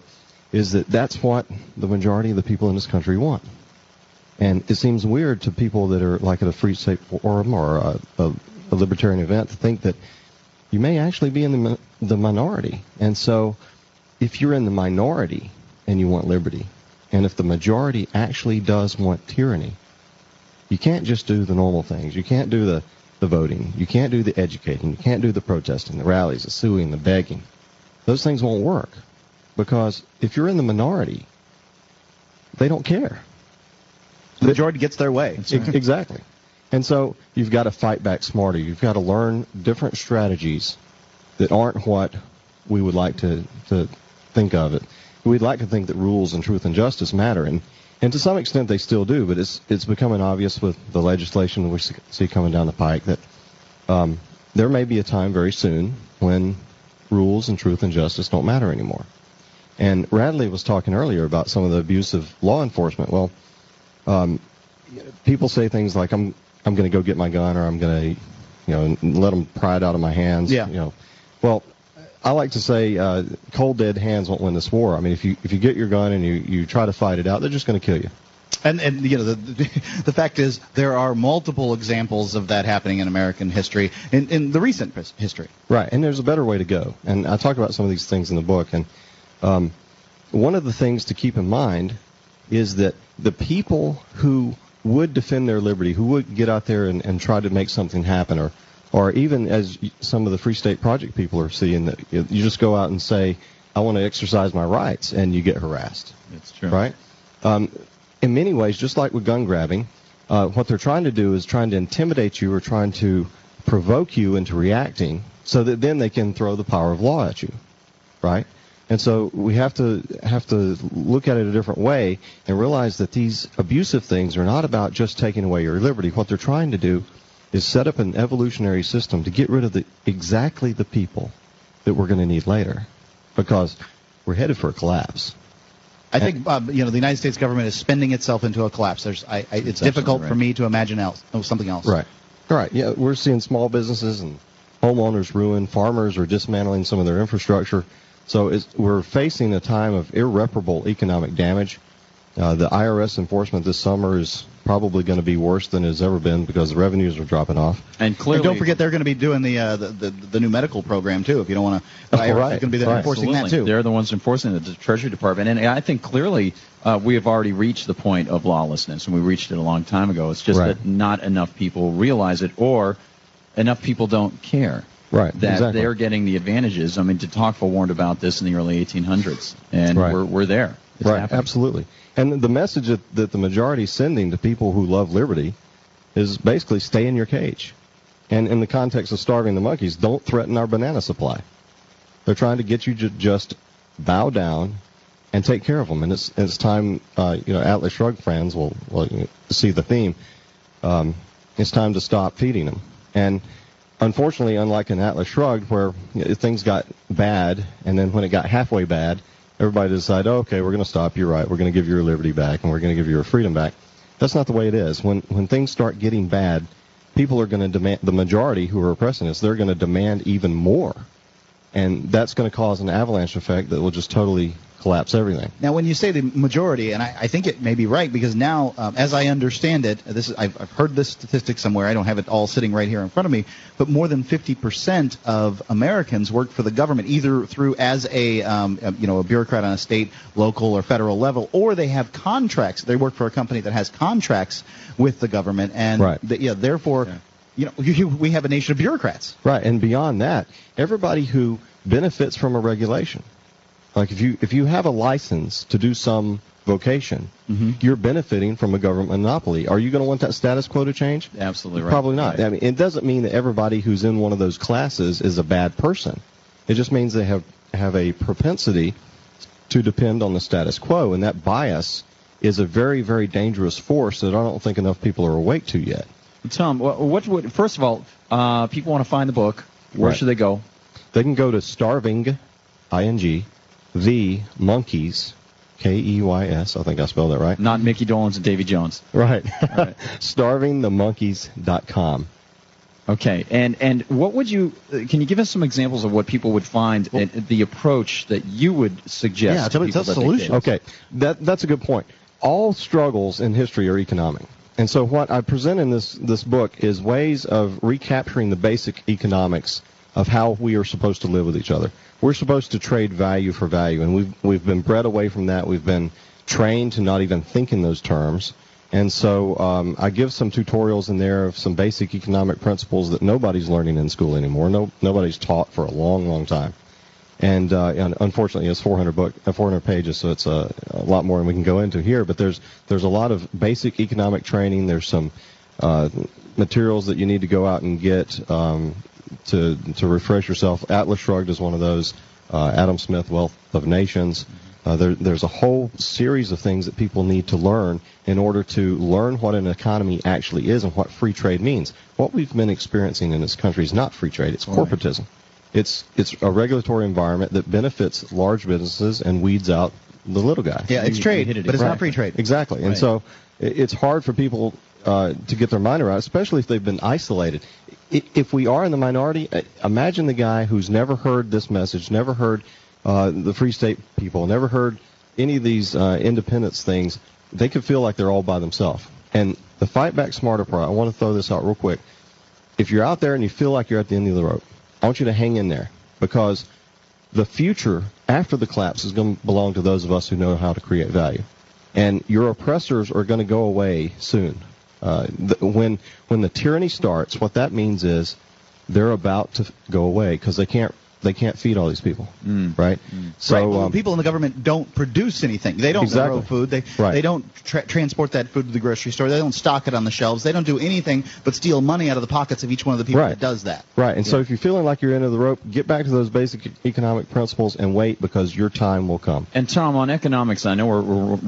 is that that's what the majority of the people in this country want and it seems weird to people that are like at a free state forum or a, a, a libertarian event to think that you may actually be in the, the minority and so if you're in the minority and you want liberty, and if the majority actually does want tyranny, you can't just do the normal things. You can't do the, the voting. You can't do the educating. You can't do the protesting, the rallies, the suing, the begging. Those things won't work. Because if you're in the minority, they don't care. The majority gets their way. Ex- Exactly. And so you've got to fight back smarter. You've got to learn different strategies that aren't what we would like to, to think of it. We'd like to think that rules and truth and justice matter, and, and to some extent they still do, but it's, it's becoming obvious with the legislation we see coming down the pike that um, there may be a time very soon when rules and truth and justice don't matter anymore. And Radley was talking earlier about some of the abuse of law enforcement. Well, um, people say things like, "I'm I'm going to go get my gun," or "I'm going to, you know, let them pry it out of my hands." Yeah. You know, well, I like to say, uh, cold dead hands won't win this war. I mean, if you if you get your gun and you you try to fight it out, they're just going to kill you. And and you know the, the the fact is there are multiple examples of that happening in American history in in the recent history. Right, and there's a better way to go. And I talk about some of these things in the book. And um, one of the things to keep in mind is that the people who would defend their liberty, who would get out there and, and try to make something happen, or or even as some of the Free State Project people are seeing, that you just go out and say, "I want to exercise my rights," and you get harassed. That's true. Right? Um, in many ways, just like with gun grabbing, uh, what they're trying to do is trying to intimidate you or trying to provoke you into reacting so that then they can throw the power of law at you. Right? And so we have to have to look at it a different way and realize that these abusive things are not about just taking away your liberty. What they're trying to do is set up an evolutionary system to get rid of the exactly the people that we're going to need later, because we're headed for a collapse. I think um, you know the United States government is spending itself into a collapse. There's I, I, it's difficult absolutely for me to imagine else oh, something else. Right. Right. Yeah, we're seeing small businesses and homeowners ruined, Farmers are dismantling some of their infrastructure. So it's, we're facing a time of irreparable economic damage. Uh, the IRS enforcement this summer is probably going to be worse than it's ever been because the revenues are dropping off. And And don't forget they're going to be doing the, uh, the the the new medical program too. If you don't want to, the Oh, right. is going to be there Right. enforcing that too. They're the ones enforcing it, the Treasury Department. And I think clearly uh, we have already reached the point of lawlessness, and we reached it a long time ago. It's just Right. that not enough people realize it, or enough people don't care. Right. That exactly. they're getting the advantages. I mean, de Tocqueville warned about this in the early 1800s, and Right. we're, we're there. It's right, happening. absolutely. And the message that, that the majority is sending to people who love liberty is basically stay in your cage. And in the context of starving the monkeys, don't threaten our banana supply. They're trying to get you to just bow down and take care of them. And it's it's time, uh, you know, Atlas Shrugged fans will, will see the theme. Um, it's time to stop feeding them. And unfortunately, unlike in Atlas Shrugged, where you know, things got bad, and then when it got halfway bad, everybody decide, oh, okay, we're going to stop. You're right. We're going to give you your liberty back, and we're going to give you your freedom back. That's not the way it is. When when things start getting bad, people are going to demand the majority who are oppressing us. They're going to demand even more, and that's going to cause an avalanche effect that will just totally collapse everything. Now, when you say the majority, and I, I think it may be right because now, um, as I understand it, this is, I've, I've heard this statistic somewhere. I don't have it all sitting right here in front of me, but more than 50% of Americans work for the government, either through as a um, a- you know a bureaucrat on a state, local, or federal level, or they have contracts. They work for a company that has contracts with the government, and Right. th- yeah, therefore, you know, you, we have a nation of bureaucrats. Right, and beyond that, everybody who benefits from a regulation, like if you if you have a license to do some vocation, you're benefiting from a government monopoly. Are you going to want that status quo to change? Absolutely right. Probably not. Right. I mean, it doesn't mean that everybody who's in one of those classes is a bad person. It just means they have have a propensity to depend on the status quo, and that bias is a very very dangerous force that I don't think enough people are awake to yet. Tom, what, what would first of all, uh, people want to find the book. Where Right. should they go? They can go to starving, ing, the monkeys, k e y s. I think I spelled that right. Not Micky Dolenz and Davy Jones. Right. Starvingthemonkeys.com. Okay, and and what would you? uh, Can you give us some examples of what people would find? and the approach that you would suggest. to people that they take? Okay, that that's a good point. All struggles in history are economic, and so what I present in this this book is ways of recapturing the basic economics of how we are supposed to live with each other. We're supposed to trade value for value, and we've we've been bred away from that. We've been trained to not even think in those terms. And so um, I give some tutorials in there of some basic economic principles that nobody's learning in school anymore. No, nobody's taught for a long, long time. And, uh, and unfortunately, it's 400 book, uh, 400 pages, so it's a, a lot more than we can go into here. But there's there's a lot of basic economic training. There's some uh, materials that you need to go out and get um, to to refresh yourself. Atlas Shrugged is one of those. Uh, Adam Smith, Wealth of Nations. Uh, there, there's a whole series of things that people need to learn in order to learn what an economy actually is and what free trade means. What we've been experiencing in this country is not free trade; it's Right. corporatism. It's it's a regulatory environment that benefits large businesses and weeds out the little guy. Yeah, it's trade, but it's not free trade. Exactly, and Right. so i- it's hard for people uh, to get their mind around, especially if they've been isolated. If we are in the minority, uh, imagine the guy who's never heard this message, never heard uh, the Free State people, never heard any of these uh, independence things. They could feel like they're all by themselves. And the Fight Back Smarter part, I want to throw this out real quick. If you're out there and you feel like you're at the end of the rope, I want you to hang in there because the future after the collapse is going to belong to those of us who know how to create value. And your oppressors are going to go away soon. Uh, when when the tyranny starts, what that means is they're about to go away because they can't they can't feed all these people, right? So right. Well, um, people in the government don't produce anything. They don't Exactly. grow food. They Right. they don't tra- transport that food to the grocery store. They don't stock it on the shelves. They don't do anything but steal money out of the pockets of each one of the people Right. that does that. Right, and so if you're feeling like you're into the rope, get back to those basic economic principles and wait because your time will come. And Tom, on economics, I know we're, we're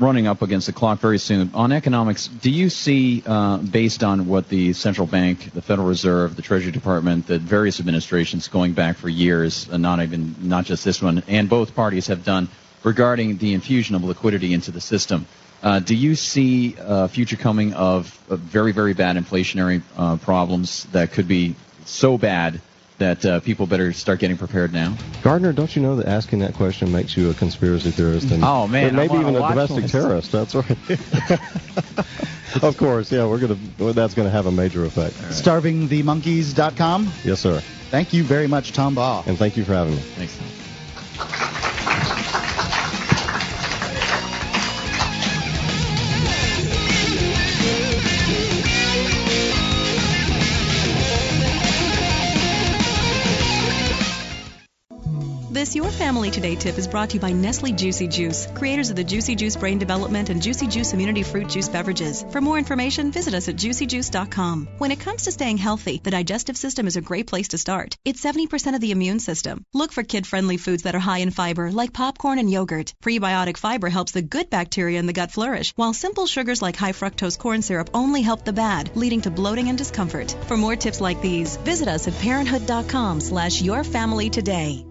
running up against the clock very soon. On economics, do you see, uh, based on what the central bank, the Federal Reserve, the Treasury Department, the various administrations going back for years, uh, not even not just this one, and both parties have done regarding the infusion of liquidity into the system? Uh, do you see a future coming of, of very, very bad inflationary uh, problems that could be so bad that uh, people better start getting prepared now? Gardner, don't you know that asking that question makes you a conspiracy theorist and Oh, man, maybe even a a domestic list. terrorist? That's right. of course, yeah, we're gonna well, that's gonna have a major effect. StarvingTheMonkeys.com. Yes, sir. Thank you very much, Tom Baugh. And thank you for having me. Thanks. This Your Family Today tip is brought to you by Nestle Juicy Juice, creators of the Juicy Juice Brain Development and Juicy Juice Immunity Fruit Juice beverages. For more information, visit us at juicyjuice.com. When it comes to staying healthy, the digestive system is a great place to start. It's 70% of the immune system. Look for kid friendly foods that are high in fiber, like popcorn and yogurt. Prebiotic fiber helps the good bacteria in the gut flourish, while simple sugars like high fructose corn syrup only help the bad, leading to bloating and discomfort. For more tips like these, visit us at parenthood.com slash your family today.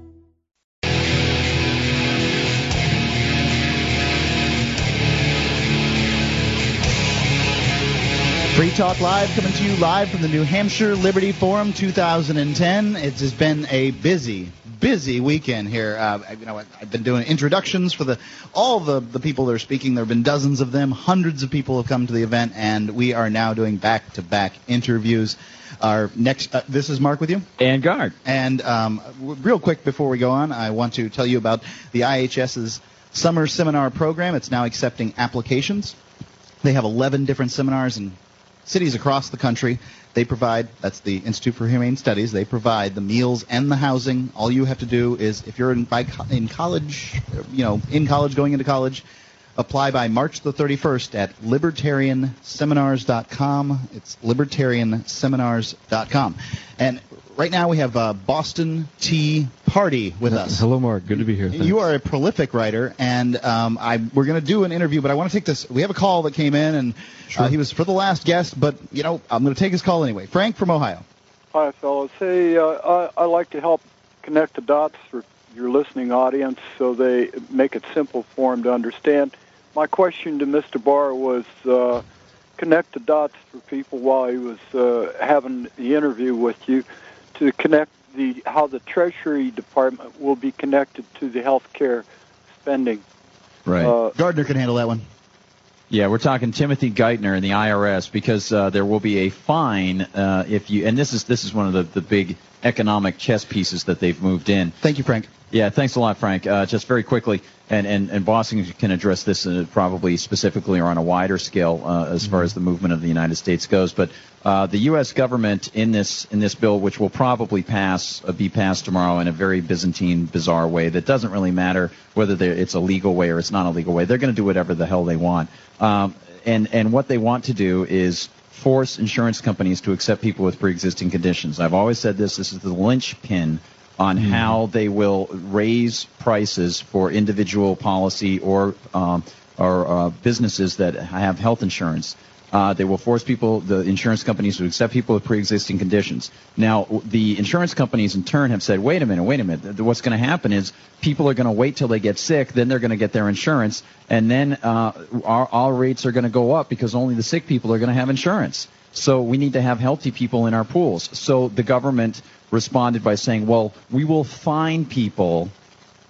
Free Talk Live coming to you live from the New Hampshire Liberty Forum 2010. It has been a busy, busy weekend here. Uh, you know, I've been doing introductions for the all the the people that are speaking. There have been dozens of them. Hundreds of people have come to the event, and we are now doing back-to-back interviews. Our next, uh, this is Mark with you. And Guard. And um, w- real quick before we go on, I want to tell you about the IHS's summer seminar program. It's now accepting applications. They have 11 different seminars in cities across the country. They provide, that's the Institute for Humane Studies, they provide the meals and the housing. All you have to do is, if you're in, by, in college, you know, in college, going into college, apply by March the 31st at libertarianseminars.com. It's libertarianseminars.com. And right now we have uh, Boston T. Party with us. Hello, Mark. Good to be here. Thanks. You are a prolific writer, and um, I we're going to do an interview, but I want to take this. We have a call that came in, and uh, he was for the last guest, but you know I'm going to take his call anyway. Frank from Ohio. Hi, fellows. Hey, uh, I, I like to help connect the dots for your listening audience so they make it simple for them to understand. My question to Mr. Barr was uh, connect the dots for people while he was uh, having the interview with you to connect the how the Treasury Department will be connected to the health care spending. Right. Uh, Gardner can handle that one. Yeah, we're talking Timothy Geithner and the IRS because uh, there will be a fine uh, if you. And this is this is one of the, the big economic chess pieces that they've moved in. Thank you, Frank. Yeah, thanks a lot, Frank. Uh, just very quickly, and, and, and Boston can address this uh, probably specifically or on a wider scale uh, as far as the movement of the United States goes. But uh, the U.S. government in this in this bill, which will probably pass uh, be passed tomorrow in a very Byzantine, bizarre way that doesn't really matter whether it's a legal way or it's not a legal way. They're going to do whatever the hell they want. Um, and and what they want to do is force insurance companies to accept people with pre-existing conditions. I've always said this. This is the linchpin on how they will raise prices for individual policy or um, or uh, businesses that have health insurance. Uh, they will force people, the insurance companies, to accept people with pre-existing conditions. Now, the insurance companies in turn have said, "Wait a minute, wait a minute. What's going to happen is people are going to wait till they get sick, then they're going to get their insurance, and then uh, our, our rates are going to go up because only the sick people are going to have insurance. So we need to have healthy people in our pools. So the government responded by saying, well, we will fine people,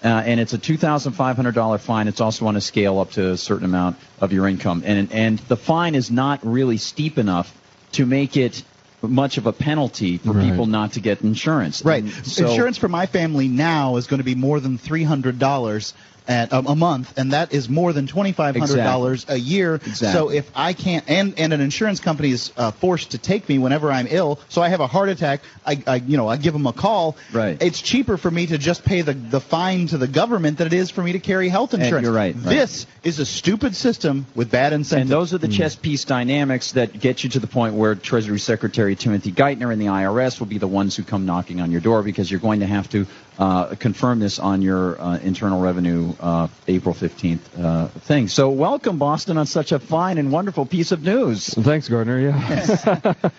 uh, and it's a $2,500 fine. It's also on a scale up to a certain amount of your income. And, and the fine is not really steep enough to make it much of a penalty for Right. people not to get insurance. Right. So- Insurance for my family now is going to be more than three hundred dollars at um, a month, and that is more than twenty five hundred dollars a year. Exactly. So if I can't, and and an insurance company is uh, forced to take me whenever I'm ill, so I have a heart attack, I, I you know I give them a call. Right. It's cheaper for me to just pay the the fine to the government than it is for me to carry health And insurance. you're right, right. This is a stupid system with bad incentives. And those are the chess piece dynamics that get you to the point where Treasury Secretary Timothy Geithner and the IRS will be the ones who come knocking on your door because you're going to have to uh, confirm this on your uh, Internal Revenue uh, April 15th uh, thing. So welcome, Boston, on such a fine and wonderful piece of news. Thanks, Gardner. Yeah.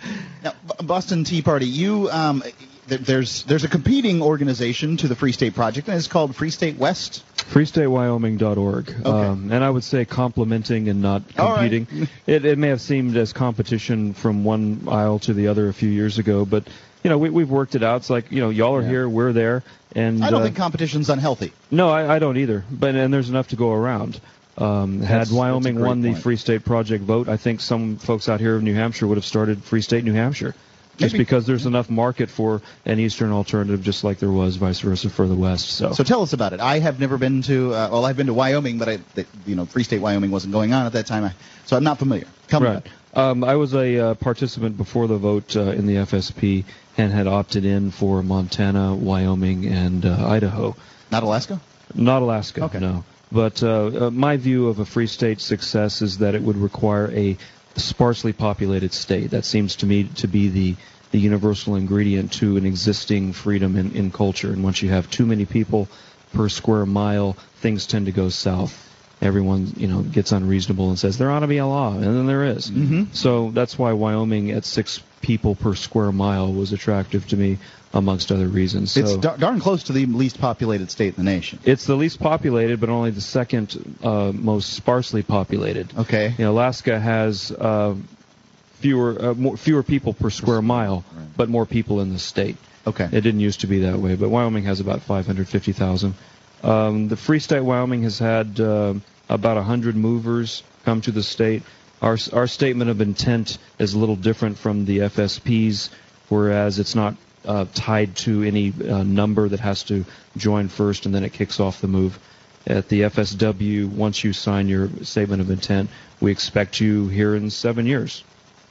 Now, Boston T. Party, you um, there's there's a competing organization to the Free State Project, and it's called Free State West. FreeStateWyoming.org. Um, and I would say complementing and not All right. competing. It, it may have seemed as competition from one aisle to the other a few years ago, but you know we, we've worked it out. It's like you know y'all are here, we're there, and I don't uh, think competition's unhealthy. no, I, I don't either. But and there's enough to go around. Um, had Wyoming won the. Free State Project vote, I think some folks out here in New Hampshire would have started Free State New Hampshire. Just Maybe. because there's enough market for an eastern alternative, just like there was vice versa for the west. So, So tell us about it. I have never been to. Uh, well, I've been to Wyoming, but I, the, you know, Free State Wyoming wasn't going on at that time, I, so I'm not familiar. Tell me right. Um, I was a uh, participant before the vote uh, in the FSP and had opted in for Montana, Wyoming, and uh, Idaho. Not Alaska. Not Alaska. Okay. No. But uh, uh, my view of a free state success is that it would require a sparsely populated state. That seems to me to be the the universal ingredient to an existing freedom in, in culture. And once you have too many people per square mile, things tend to go south. Everyone, you know, gets unreasonable and says there ought to be a law, and then there is. Mhm. So that's why Wyoming at six people per square mile was attractive to me, amongst other reasons. So It's dar- darn close to the least populated state in the nation. it's the least populated, but only the second uh, most sparsely populated. Okay. You know, Alaska has uh, fewer uh, more, fewer people per square mile, but more people in the state. Okay. It didn't used to be that way, but Wyoming has about 550,000. Um, the Free State Wyoming has had uh, about 100 movers come to the state. Our our statement of intent is a little different from the FSPs, whereas it's not uh, tied to any uh, number that has to join first and then it kicks off the move. At the FSW, once you sign your statement of intent, we expect you here in seven years.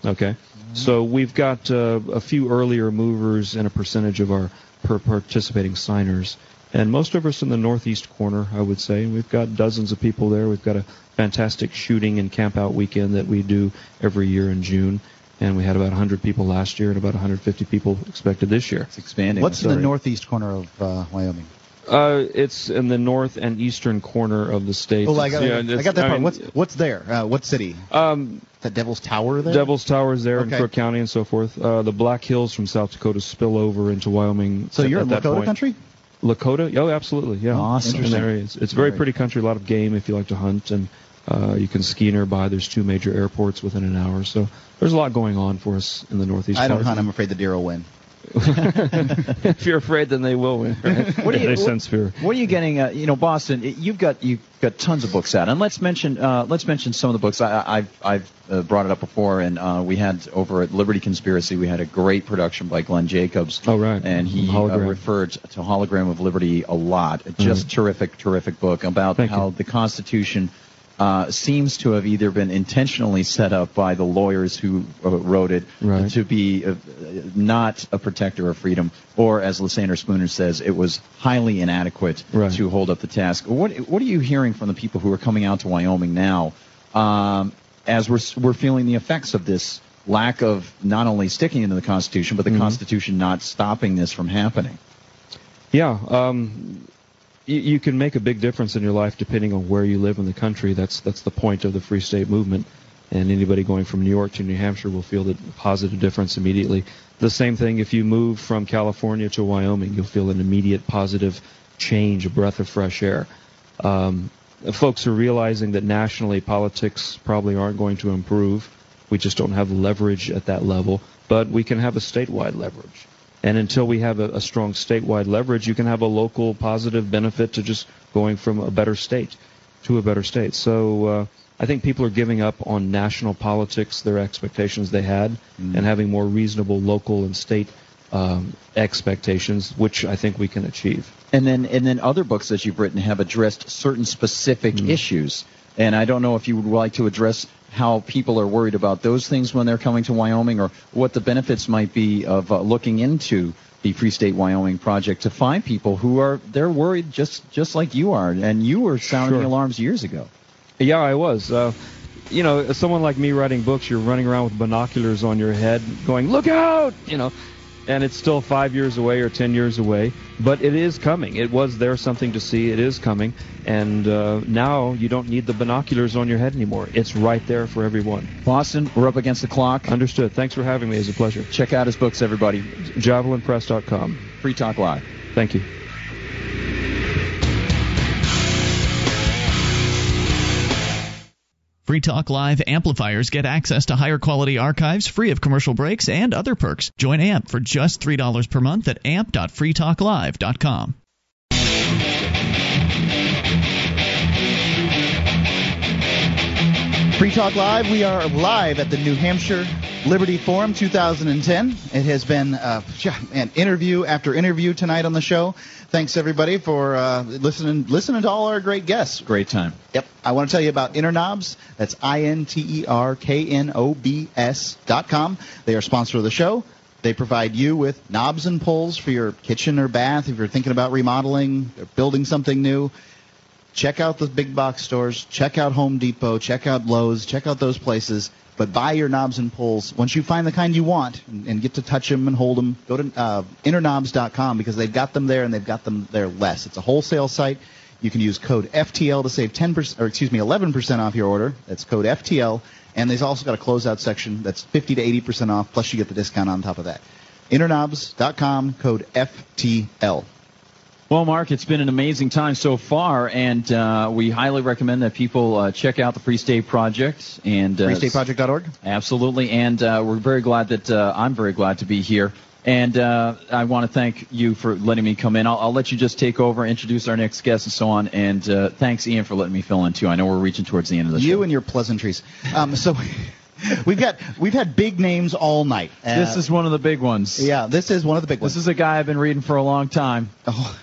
Okay, so we've got uh, a few earlier movers and a percentage of our per participating signers, and most of us in the northeast corner, I would say. We've got dozens of people there. We've got a fantastic shooting and camp out weekend that we do every year in June. And we had about 100 people last year and about 150 people expected this year. It's expanding. What's in the northeast corner of uh, Wyoming? Uh, it's in the north and eastern corner of the state. Oh, I got, Yeah, I got that I part. mean, what's what's there? Uh, what city? Um, that Devil's Tower there. Devil's Tower is there in Okay. Crook County and so forth. Uh, the Black Hills from South Dakota spill over into Wyoming. So at- you're at in that Lakota point. country? Lakota? Oh, absolutely. Yeah. Awesome. In that area. It's, it's very pretty country. A lot of game if you like to hunt, and uh, you can ski nearby. There's two major airports within an hour, so there's a lot going on for us in the northeast. I don't part. hunt. I'm afraid the deer will win. If you're afraid, then they will win. Right? What do you- they what- sense fear. What are you getting? Uh, you know, Boston. You've got you've got tons of books out, and let's mention uh, let's mention some of the books. I, I- I've I've uh, brought it up before, and uh, we had over at Liberty Conspiracy, we had a great production by Glenn Jacobs. Oh right. And he uh, referred to Hologram of Liberty a lot. Just terrific, terrific book about Thank how the Constitution uh, seems to have either been intentionally set up by the lawyers who uh, wrote it Right. to be uh, not a protector of freedom, or as Lysander Spooner says, it was highly inadequate Right. to hold up the task. What What are you hearing from the people who are coming out to Wyoming now, um, as we're we're feeling the effects of this lack of not only sticking into the Constitution, but the Mhm. Constitution not stopping this from happening? Yeah, um, you, you can make a big difference in your life depending on where you live in the country. That's that's the point of the Free State movement. And anybody going from New York to New Hampshire will feel the positive difference immediately. The same thing if you move from California to Wyoming, you'll feel an immediate positive change, a breath of fresh air. Um, folks are realizing that nationally politics probably aren't going to improve. We just don't have leverage at that level, but we can have a statewide leverage. And until we have a, a strong statewide leverage, you can have a local positive benefit to just going from a better state to a better state. So uh, I think people are giving up on national politics, their expectations they had, and having more reasonable local and state um, expectations, which I think we can achieve. And then and then other books that you've written have addressed certain specific Mm-hmm. issues. And I don't know if you would like to address how people are worried about those things when they're coming to Wyoming, or what the benefits might be of uh, looking into the Free State Wyoming project to find people who are they're worried just just like you are, and you were sounding Sure. the alarms years ago. Yeah, I was. Uh, you know, someone like me writing books, you're running around with binoculars on your head, going, "Look out!" You know, and it's still five years away or ten years away, but it is coming. It was there something to see. It is coming, and uh, now you don't need the binoculars on your head anymore. It's right there for everyone. Boston, we're up against the clock. Understood. Thanks for having me. It's a pleasure. Check out his books, everybody. JavelinPress.com. Free Talk Live. Thank you. Free Talk Live amplifiers get access to higher quality archives free of commercial breaks and other perks. Join AMP for just $3 per month at amp.freetalklive.com. Free Talk Live. We are live at the New Hampshire Liberty Forum 2010. It has been uh, man, interview after interview tonight on the show. Thanks everybody for uh, listening listening to all our great guests. Great time. Yep. I want to tell you about Interknobs. That's I N T E R K N O B S dot com. They are sponsor of the show. They provide you with knobs and pulls for your kitchen or bath if you're thinking about remodeling or building something new. Check out the big box stores. Check out Home Depot. Check out Lowe's. Check out those places. But buy your knobs and pulls. Once you find the kind you want and, and get to touch them and hold them, go to uh, because they've got them there and they've got them there less. It's a wholesale site. You can use code FTL to save 10% or excuse me 11% off your order. That's code FTL. And they've also got a closeout section that's 50 to 80% off. Plus you get the discount on top of that. Interknobs.com code FTL. Well, Mark, it's been an amazing time so far, and uh, we highly recommend that people uh, check out the Free State Project and uh, FreeStateProject.org. Absolutely, and uh, we're very glad that uh, I'm very glad to be here And uh, I want to thank you for letting me come in. I'll, I'll let you just take over, introduce our next guest, and so on. And uh, thanks, Ian, for letting me fill in too. I know we're reaching towards the end of the show. You and your pleasantries. Um, so we've got we've had big names all night. Uh, this is one of the big ones. Yeah, this is one of the big ones. This is a guy I've been reading for a long time. Oh,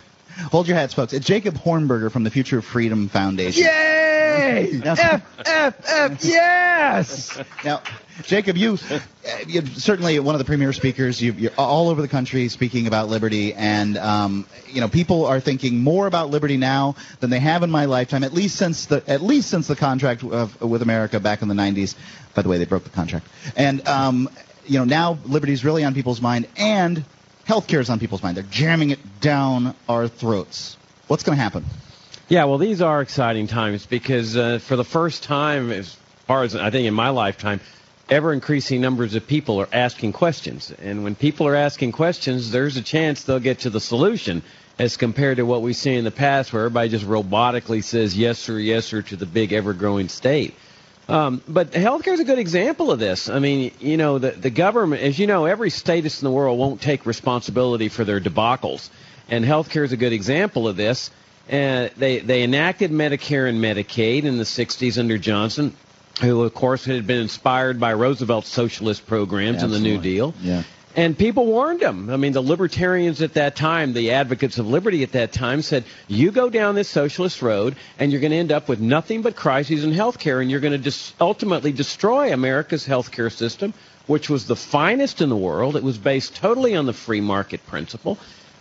hold your hats, folks. It's Jacob Hornberger from the Future of Freedom Foundation. Yay! Now- F F F yes. Now, Jacob, you, you're certainly one of the premier speakers. You, you're all over the country speaking about liberty, and um, you know people are thinking more about liberty now than they have in my lifetime. At least since the at least since the contract of, with America back in the 90s. By the way, they broke the contract, and um, you know now liberty is really on people's mind, and healthcare is on people's mind. They're jamming it down our throats. What's going to happen? Yeah, well, these are exciting times because uh, for the first time, as far as I think in my lifetime, ever increasing numbers of people are asking questions. And when people are asking questions, there's a chance they'll get to the solution as compared to what we see in the past where everybody just robotically says yes sir, yes sir to the big ever growing state. Um, but healthcare is a good example of this. I mean, you know, the, the government, as you know, every statist in the world won't take responsibility for their debacles. And healthcare is a good example of this. Uh, they, they enacted Medicare and Medicaid in the 60s under Johnson, who, of course, had been inspired by Roosevelt's socialist programs and the New Deal. Yeah. And people warned them. I mean, the libertarians at that time, the advocates of liberty at that time, said, you go down this socialist road and you're going to end up with nothing but crises in healthcare, and you're going to dis- ultimately destroy America's healthcare system, which was the finest in the world. It was based totally on the free market principle.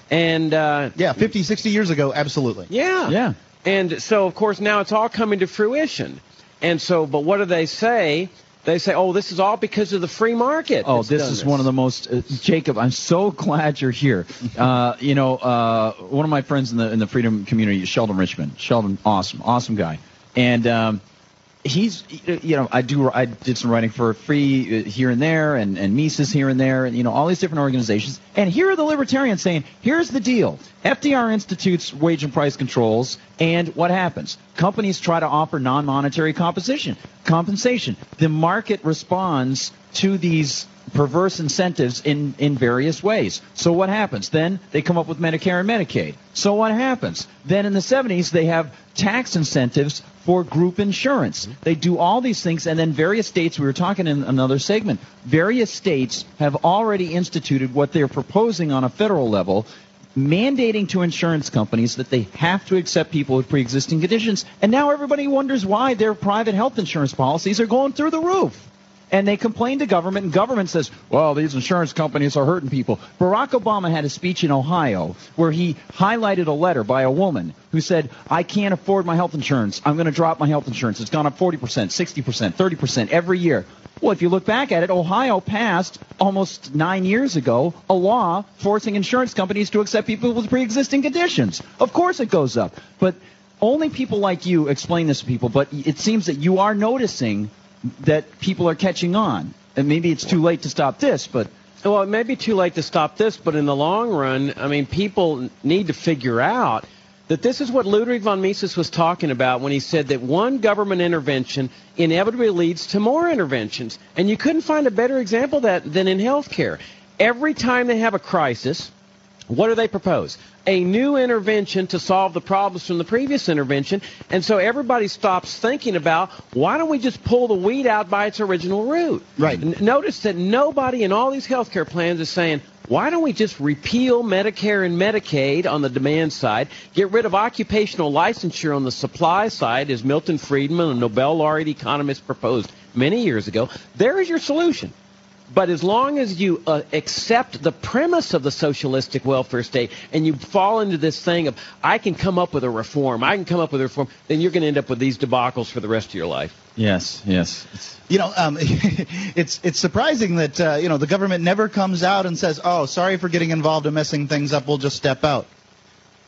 And uh, yeah, 50, 60 years ago, absolutely. Yeah. Yeah. And so, of course, now it's all coming to fruition. And so, but what do they say? They say, oh, this is all because of the free market. Oh, this is one of the most uh, Jacob. I'm so glad you're here. Uh, you know, uh, one of my friends in the in the freedom community, Sheldon Richman. Sheldon, awesome, awesome guy, and um, he's you know I do I did some writing for Free uh, here and there, and and Mises here and there, and you know all these different organizations. And here are the libertarians saying, here's the deal: FDR institutes wage and price controls, and what happens? Companies try to offer non-monetary compensation. Compensation. The market responds to these perverse incentives in, in various ways. So what happens? Then they come up with Medicare and Medicaid. So what happens? Then in the 70s they have tax incentives for group insurance. Mm-hmm. They do all these things and then various states, we were talking in another segment, various states have already instituted what they're proposing on a federal level mandating to insurance companies that they have to accept people with pre-existing conditions. And now everybody wonders why their private health insurance policies are going through the roof. And they complain to government, and government says, well, these insurance companies are hurting people. Barack Obama had a speech in Ohio where he highlighted a letter by a woman who said, I can't afford my health insurance. I'm going to drop my health insurance. It's gone up 40%, 60%, 30% every year. Well, if you look back at it, Ohio passed almost nine years ago a law forcing insurance companies to accept people with pre-existing conditions. Of course it goes up. But only people like you explain this to people, but it seems that you are noticing that people are catching on. And maybe it's too late to stop this, but Well, it may be too late to stop this, but in the long run, I mean, people need to figure out that this is what Ludwig von Mises was talking about when he said that one government intervention inevitably leads to more interventions. And you couldn't find a better example of that than in healthcare. Every time they have a crisis, what do they propose? A new intervention to solve the problems from the previous intervention. And so everybody stops thinking about why don't we just pull the weed out by its original root? Right. N- notice that nobody in all these healthcare plans is saying, why don't we just repeal Medicare and Medicaid on the demand side, get rid of occupational licensure on the supply side, as Milton Friedman, a Nobel laureate economist, proposed many years ago? There is your solution. But as long as you uh, accept the premise of the socialistic welfare state and you fall into this thing of, I can come up with a reform, I can come up with a reform, then you're going to end up with these debacles for the rest of your life. yes, yes. You know, um, it's it's surprising that uh, you know the government never comes out and says, "Oh, sorry for getting involved in messing things up. We'll just step out."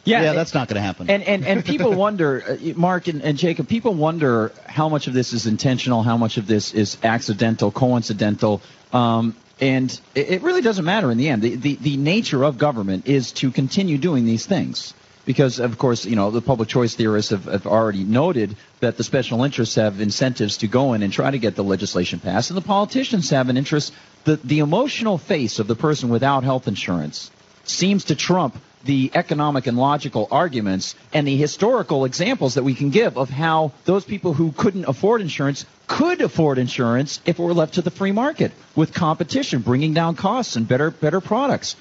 Yeah, yeah, that's not going to happen. And and and people wonder, uh, Mark and, and Jacob, people wonder how much of this is intentional, how much of this is accidental, coincidental. Um, and it, it really doesn't matter in the end. The, the the nature of government is to continue doing these things. because of course you know the public choice theorists have, have already noted that the special interests have incentives to go in and try to get the legislation passed, and the politicians have an interest. The the emotional face of the person without health insurance seems to trump the economic and logical arguments and the historical examples that we can give of how those people who couldn't afford insurance could afford insurance if it were left to the free market with competition bringing down costs and better better products.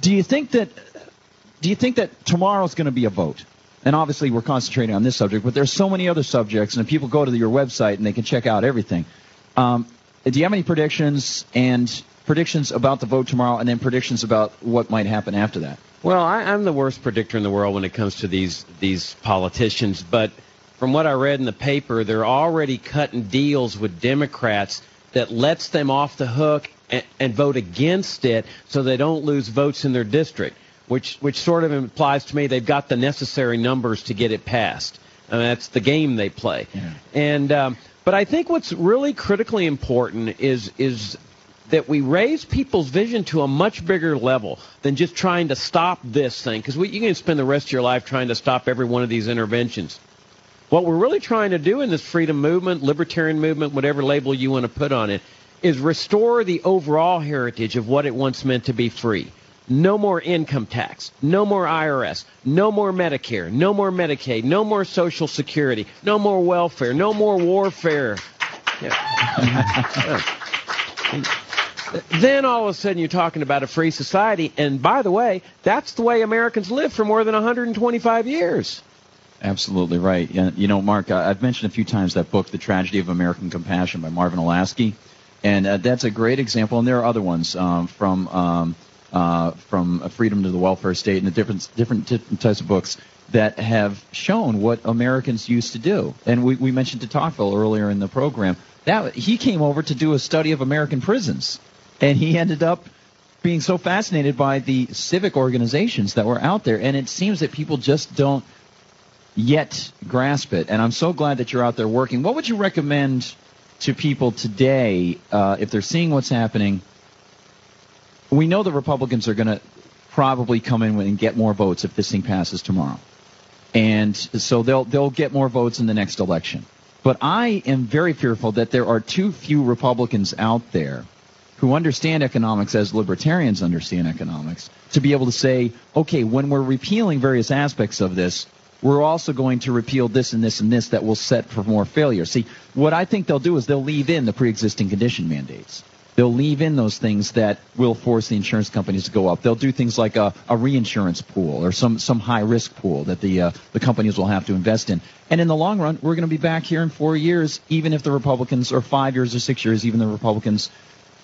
Do you think that do you think that tomorrow's going to be a vote? And obviously we're concentrating on this subject, but there's so many other subjects, and people go to your website and they can check out everything. Um, do you have any predictions and predictions about the vote tomorrow, and then predictions about what might happen after that? Well, I, I'm the worst predictor in the world when it comes to these these politicians, but from what I read in the paper, they're already cutting deals with Democrats that lets them off the hook and, and vote against it so they don't lose votes in their district, which which sort of implies to me they've got the necessary numbers to get it passed. I mean, that's the game they play. Yeah. And um, but I think what's really critically important is is that we raise people's vision to a much bigger level than just trying to stop this thing because you can spend the rest of your life trying to stop every one of these interventions. What we're really trying to do in this freedom movement, libertarian movement, whatever label you want to put on it, is restore the overall heritage of what it once meant to be free. No more income tax, no more IRS, no more Medicare, no more Medicaid, no more Social Security, no more welfare, no more warfare. Yeah. then all of a sudden you're talking about a free society, and by the way, that's the way Americans lived for more than 125 years. Absolutely right. You know, Mark, I've mentioned a few times that book, The Tragedy of American Compassion by Marvin Olasky, and uh, that's a great example. And there are other ones um, from um, uh, from Freedom to the Welfare State and the different different different types of books that have shown what Americans used to do. And we, we mentioned de Tocqueville earlier in the program. That he came over to do a study of American prisons, and he ended up being so fascinated by the civic organizations that were out there. And it seems that people just don't yet grasp it. And I'm so glad that you're out there working. What would you recommend to people today uh, if they're seeing what's happening? We know the Republicans are going to probably come in and get more votes if this thing passes tomorrow, and so they'll they'll get more votes in the next election. But I am very fearful that there are too few Republicans out there who understand economics as libertarians understand economics to be able to say, okay, when we're repealing various aspects of this, we're also going to repeal this and this and this that will set for more failure. See, what I think they'll do is they'll leave in the pre-existing condition mandates. They'll leave in those things that will force the insurance companies to go up. They'll do things like a, a reinsurance pool or some, some high risk pool that the uh, the companies will have to invest in. And in the long run, we're going to be back here in four years, even if the Republicans, or five years or six years, even the Republicans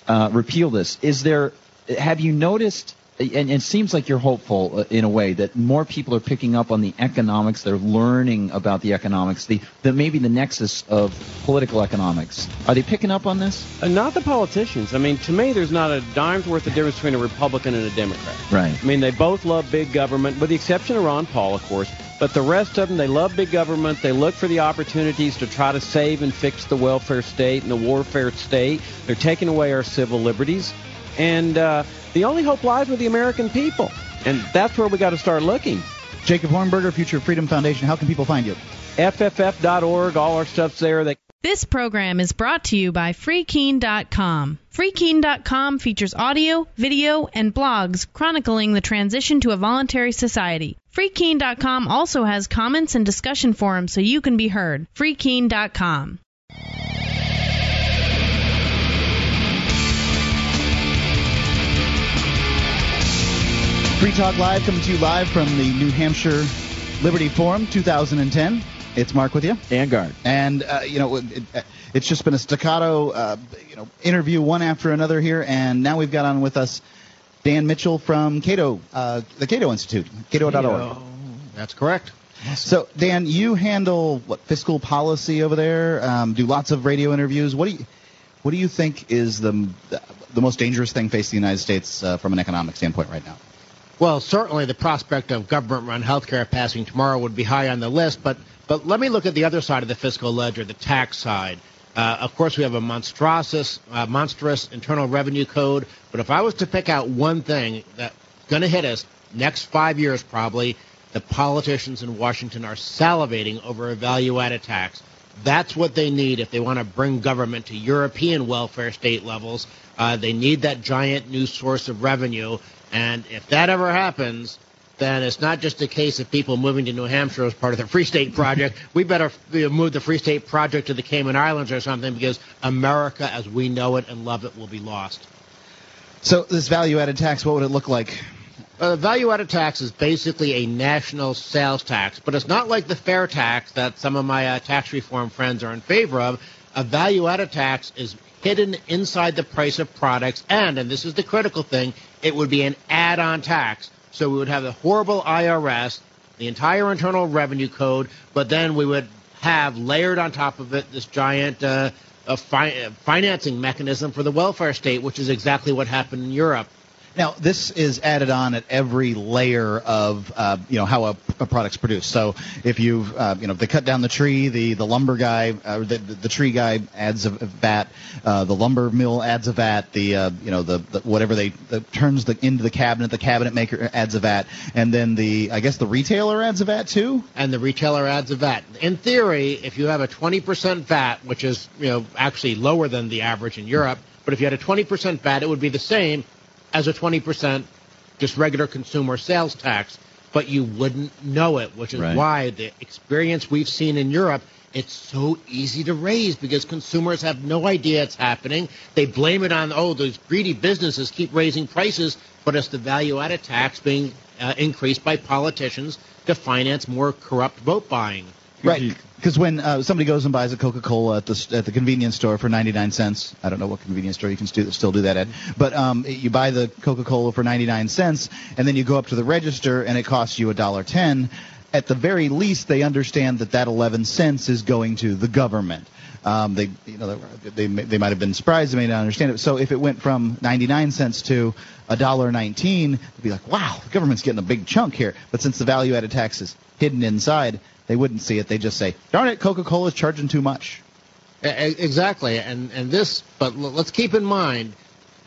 uh, repeal this. Is there? Have you noticed? And it seems like you're hopeful uh, in a way that more people are picking up on the economics. They're learning about the economics, the, the maybe the nexus of political economics. Are they picking up on this? Uh, not the politicians. I mean, to me, there's not a dime's worth of difference between a Republican and a Democrat. Right. I mean, they both love big government, with the exception of Ron Paul, of course. But the rest of them, they love big government. They look for the opportunities to try to save and fix the welfare state and the warfare state. They're taking away our civil liberties. And uh, the only hope lies with the American people. And that's where we got to start looking. Jacob Hornberger, Future Freedom Foundation. How can people find you? FFF.org. All our stuff's there. They- This program is brought to you by FreeKeen.com. FreeKeen.com features audio, video, and blogs chronicling the transition to a voluntary society. FreeKeen.com also has comments and discussion forums so you can be heard. FreeKeen.com. Free Talk Live coming to you live from the New Hampshire Liberty Forum 2010. It's Mark with you. And Guard. And, uh, you know, it, it, it's just been a staccato, uh, you know, interview one after another here. And now we've got on with us Dan Mitchell from Cato, uh, the Cato Institute, cato.org. That's correct. So, Dan, you handle what fiscal policy over there? Um, do lots of radio interviews. What do you what do you think is the the most dangerous thing facing the United States uh, from an economic standpoint right now? Well, certainly the prospect of government-run healthcare passing tomorrow would be high on the list, but but let me look at the other side of the fiscal ledger, the tax side. Uh, of course, we have a monstrous, uh, monstrous internal revenue code. But if I was to pick out one thing that's going to hit us next five years, probably, the politicians in Washington are salivating over a value-added tax. That's what they need if they want to bring government to European welfare state levels. Uh, they need that giant new source of revenue. And if that ever happens, then it's not just a case of people moving to New Hampshire as part of the Free State Project. we better move the Free State Project to the Cayman Islands or something because America as we know it and love it will be lost. So this value-added tax, what would it look like? Uh, the value-added tax is basically a national sales tax, but it's not like the fair tax that some of my uh, tax reform friends are in favor of. A value-added tax is hidden inside the price of products, and, and this is the critical thing, it would be an add-on tax. So we would have the horrible IRS, the entire Internal Revenue Code, but then we would have layered on top of it this giant uh, fi- financing mechanism for the welfare state, which is exactly what happened in Europe. Now, this is added on at every layer of, uh, you know, how a, a, product's produced. So if you've, uh, you know, they cut down the tree, the, the lumber guy, uh, the, the tree guy adds a, vat, uh, the lumber mill adds a vat, the, uh, you know, the, the whatever they the, turns the into the cabinet, the cabinet maker adds a vat, and then the, I guess the retailer adds a vat too. And the retailer adds a vat. In theory, if you have a 20% VAT, which is, you know, actually lower than the average in Europe, but if you had a 20% VAT, it would be the same as a 20% just regular consumer sales tax, but you wouldn't know it, which is right. why the experience we've seen in Europe it's so easy to raise because consumers have no idea it's happening. They blame it on, oh, those greedy businesses keep raising prices, but it's the value added tax being uh, increased by politicians to finance more corrupt vote buying. Right. Because when uh, somebody goes and buys a Coca-Cola at the at the convenience store for 99 cents, I don't know what convenience store you can st- still do that at, but um, you buy the Coca-Cola for 99 cents, and then you go up to the register and it costs you a dollar ten. At the very least, they understand that that 11 cents is going to the government. Um, they, you know, they they might have been surprised. They may not understand it. So if it went from 99 cents to a dollar 19, they'd be like, "Wow, the government's getting a big chunk here." But since the value-added tax is hidden inside, they wouldn't see it. They just say, "Darn it, Coca-Cola is charging too much." Exactly, and and this, but let's keep in mind,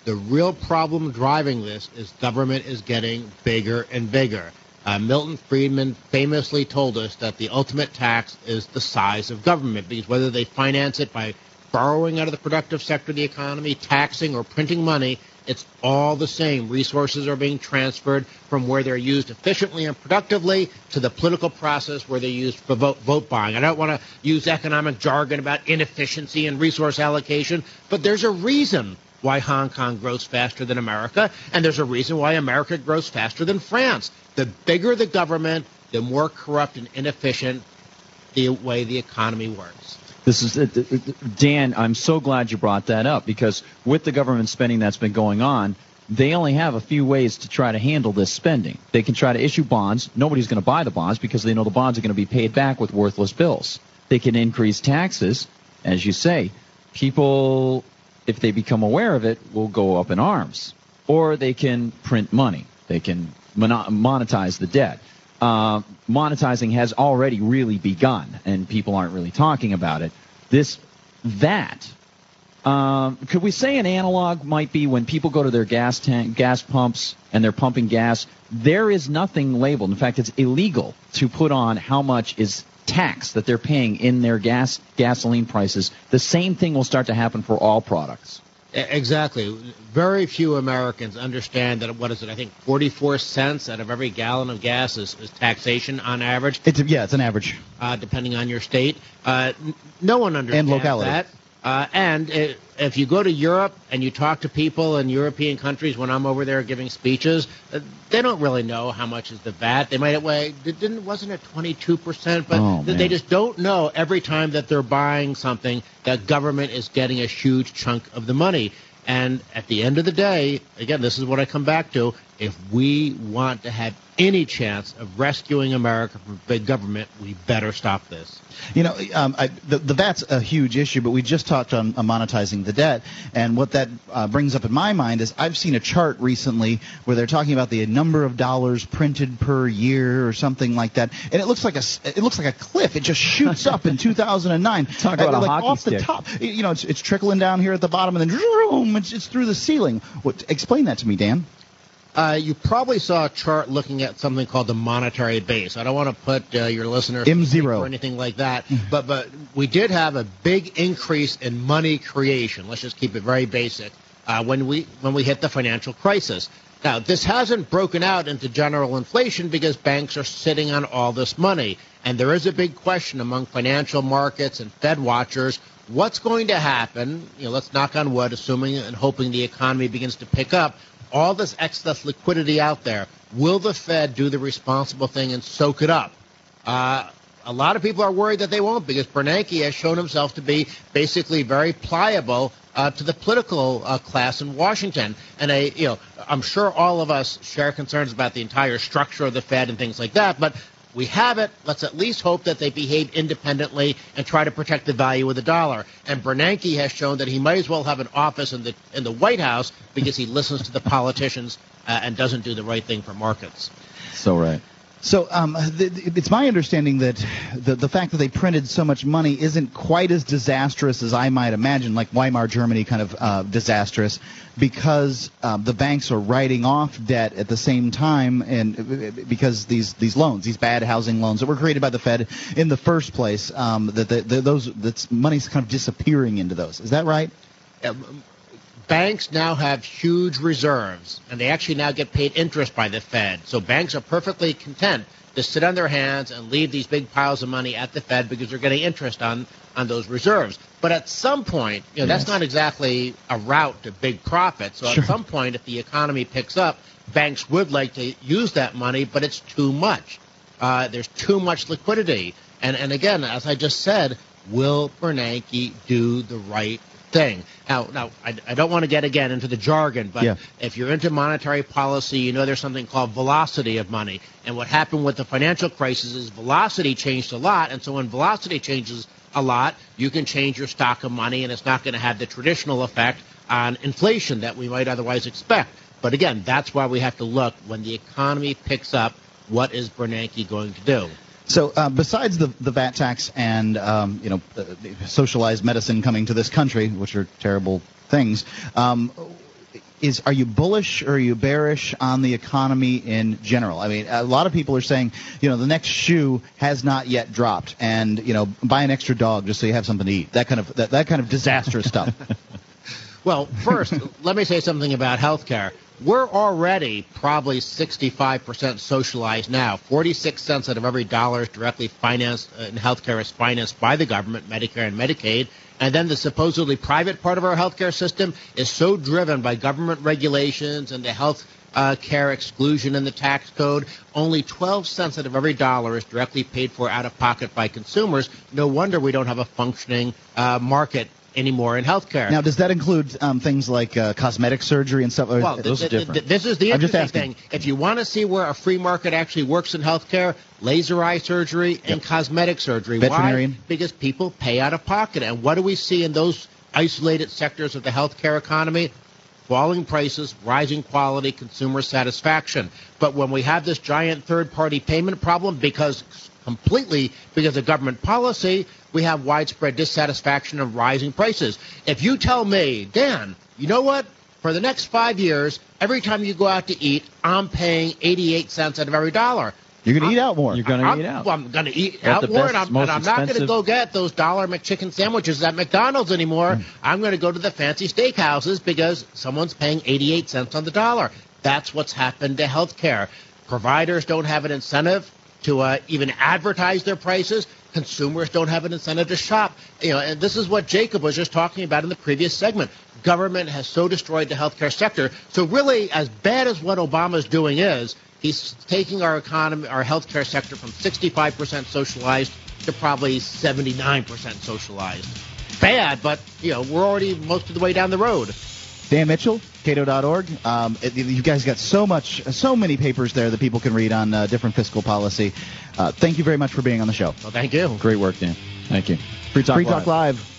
the real problem driving this is government is getting bigger and bigger. Uh, Milton Friedman famously told us that the ultimate tax is the size of government, because whether they finance it by borrowing out of the productive sector of the economy, taxing, or printing money, it's all the same. Resources are being transferred from where they're used efficiently and productively to the political process where they're used for vote, vote buying. I don't want to use economic jargon about inefficiency and resource allocation, but there's a reason why Hong Kong grows faster than America, and there's a reason why America grows faster than France. The bigger the government, the more corrupt and inefficient the way the economy works. This is uh, Dan. I'm so glad you brought that up because with the government spending that's been going on, they only have a few ways to try to handle this spending. They can try to issue bonds. Nobody's going to buy the bonds because they know the bonds are going to be paid back with worthless bills. They can increase taxes, as you say. People, if they become aware of it, will go up in arms. Or they can print money. They can monetize the debt uh, monetizing has already really begun, and people aren't really talking about it. This, that, um, could we say an analog might be when people go to their gas tank, gas pumps, and they're pumping gas? There is nothing labeled. In fact, it's illegal to put on how much is tax that they're paying in their gas gasoline prices. The same thing will start to happen for all products. Exactly. Very few Americans understand that what is it? I think 44 cents out of every gallon of gas is, is taxation on average. It's yeah, it's an average. Uh, depending on your state, uh, no one understands and locality. that. Uh, and it, if you go to Europe and you talk to people in European countries, when I'm over there giving speeches, uh, they don't really know how much is the VAT. They might weigh didn't wasn't it 22 percent, but oh, they just don't know every time that they're buying something that government is getting a huge chunk of the money. And at the end of the day, again, this is what I come back to. If we want to have any chance of rescuing America from big government, we better stop this. You know, um, I, the, the VAT's a huge issue, but we just talked on, on monetizing the debt, and what that uh, brings up in my mind is I've seen a chart recently where they're talking about the number of dollars printed per year or something like that, and it looks like a it looks like a cliff. It just shoots up in 2009. Talk about uh, like a hockey off stick. the top. You know, it's, it's trickling down here at the bottom, and then vroom, it's, it's through the ceiling. What, explain that to me, Dan. Uh, you probably saw a chart looking at something called the monetary base. I don't want to put uh, your listeners M zero or anything like that, but but we did have a big increase in money creation. Let's just keep it very basic. Uh, when we when we hit the financial crisis. Now this hasn't broken out into general inflation because banks are sitting on all this money, and there is a big question among financial markets and Fed watchers. What's going to happen? You know, let's knock on wood, assuming and hoping the economy begins to pick up all this excess liquidity out there. Will the Fed do the responsible thing and soak it up? Uh, a lot of people are worried that they won't because Bernanke has shown himself to be basically very pliable uh, to the political uh, class in Washington. And I, you know, I'm sure all of us share concerns about the entire structure of the Fed and things like that. But we have it. Let's at least hope that they behave independently and try to protect the value of the dollar. And Bernanke has shown that he might as well have an office in the in the White House because he listens to the politicians uh, and doesn't do the right thing for markets. So right. So um, th- th- it's my understanding that the, the fact that they printed so much money isn't quite as disastrous as I might imagine, like Weimar Germany kind of uh, disastrous, because um, the banks are writing off debt at the same time, and uh, because these these loans, these bad housing loans that were created by the Fed in the first place, um, that the, the, those that's money's kind of disappearing into those. Is that right? Banks now have huge reserves, and they actually now get paid interest by the Fed. So banks are perfectly content to sit on their hands and leave these big piles of money at the Fed because they're getting interest on on those reserves. But at some point, you know, that's not exactly a route to big profits. So Sure. at some point, if the economy picks up, banks would like to use that money, but it's too much. Uh, there's too much liquidity. And and again, as I just said, will Bernanke do the right thing? Now, now I, I don't want to get again into the jargon, but Yeah. if you're into monetary policy, you know there's something called velocity of money. And what happened with the financial crisis is velocity changed a lot. And so when velocity changes a lot, you can change your stock of money, and it's not going to have the traditional effect on inflation that we might otherwise expect. But again, that's why we have to look when the economy picks up. What is Bernanke going to do? So uh, besides the the VAT tax and um, you know socialized medicine coming to this country, which are terrible things, um, is are you bullish or are you bearish on the economy in general? I mean, a lot of people are saying you know the next shoe has not yet dropped, and you know buy an extra dog just so you have something to eat. That kind of that, that kind of disastrous stuff. Well, first, let me say something about healthcare. We're already probably 65% socialized now. 46 cents out of every dollar is directly financed uh, in healthcare is financed by the government, Medicare and Medicaid. And then the supposedly private part of our healthcare system is so driven by government regulations and the health uh, care exclusion in the tax code. Only 12 cents out of every dollar is directly paid for out of pocket by consumers. No wonder we don't have a functioning uh, market anymore in healthcare. now, does that include um, things like uh, cosmetic surgery and stuff? Well, th- th- th- this is the interesting thing. If you want to see where a free market actually works in healthcare, laser eye surgery and cosmetic surgery. Veterinarian. Why? Because people pay out of pocket. And what do we see in those isolated sectors of the healthcare economy? Falling prices, rising quality, consumer satisfaction. But when we have this giant third-party payment problem, because completely because of government policy, we have widespread dissatisfaction and rising prices. If you tell me, Dan, you know what? For the next five years, every time you go out to eat, I'm paying 88 cents out of every dollar. You're going to eat out more. You're going to eat out. Well, I'm going to eat At out more, best, and I'm, and I'm not going to go get those dollar McChicken sandwiches at McDonald's anymore. Hmm. I'm going to go to the fancy steakhouses because someone's paying 88 cents on the dollar. That's what's happened to healthcare. Providers don't have an incentive to uh, even advertise their prices. Consumers don't have an incentive to shop. You know, and this is what Jacob was just talking about in the previous segment. Government has so destroyed the healthcare sector. So really, as bad as what Obama's doing is, he's taking our economy, our healthcare sector from 65% socialized to probably 79% socialized. Bad, but you know, we're already most of the way down the road. Dan Mitchell, Cato.org. Um, it- you guys got so much, so many papers there that people can read on uh, different fiscal policy. Uh, thank you very much for being on the show. Well, thank you. Great work, Dan. Thank you. Free Talk Free Live. Talk Live.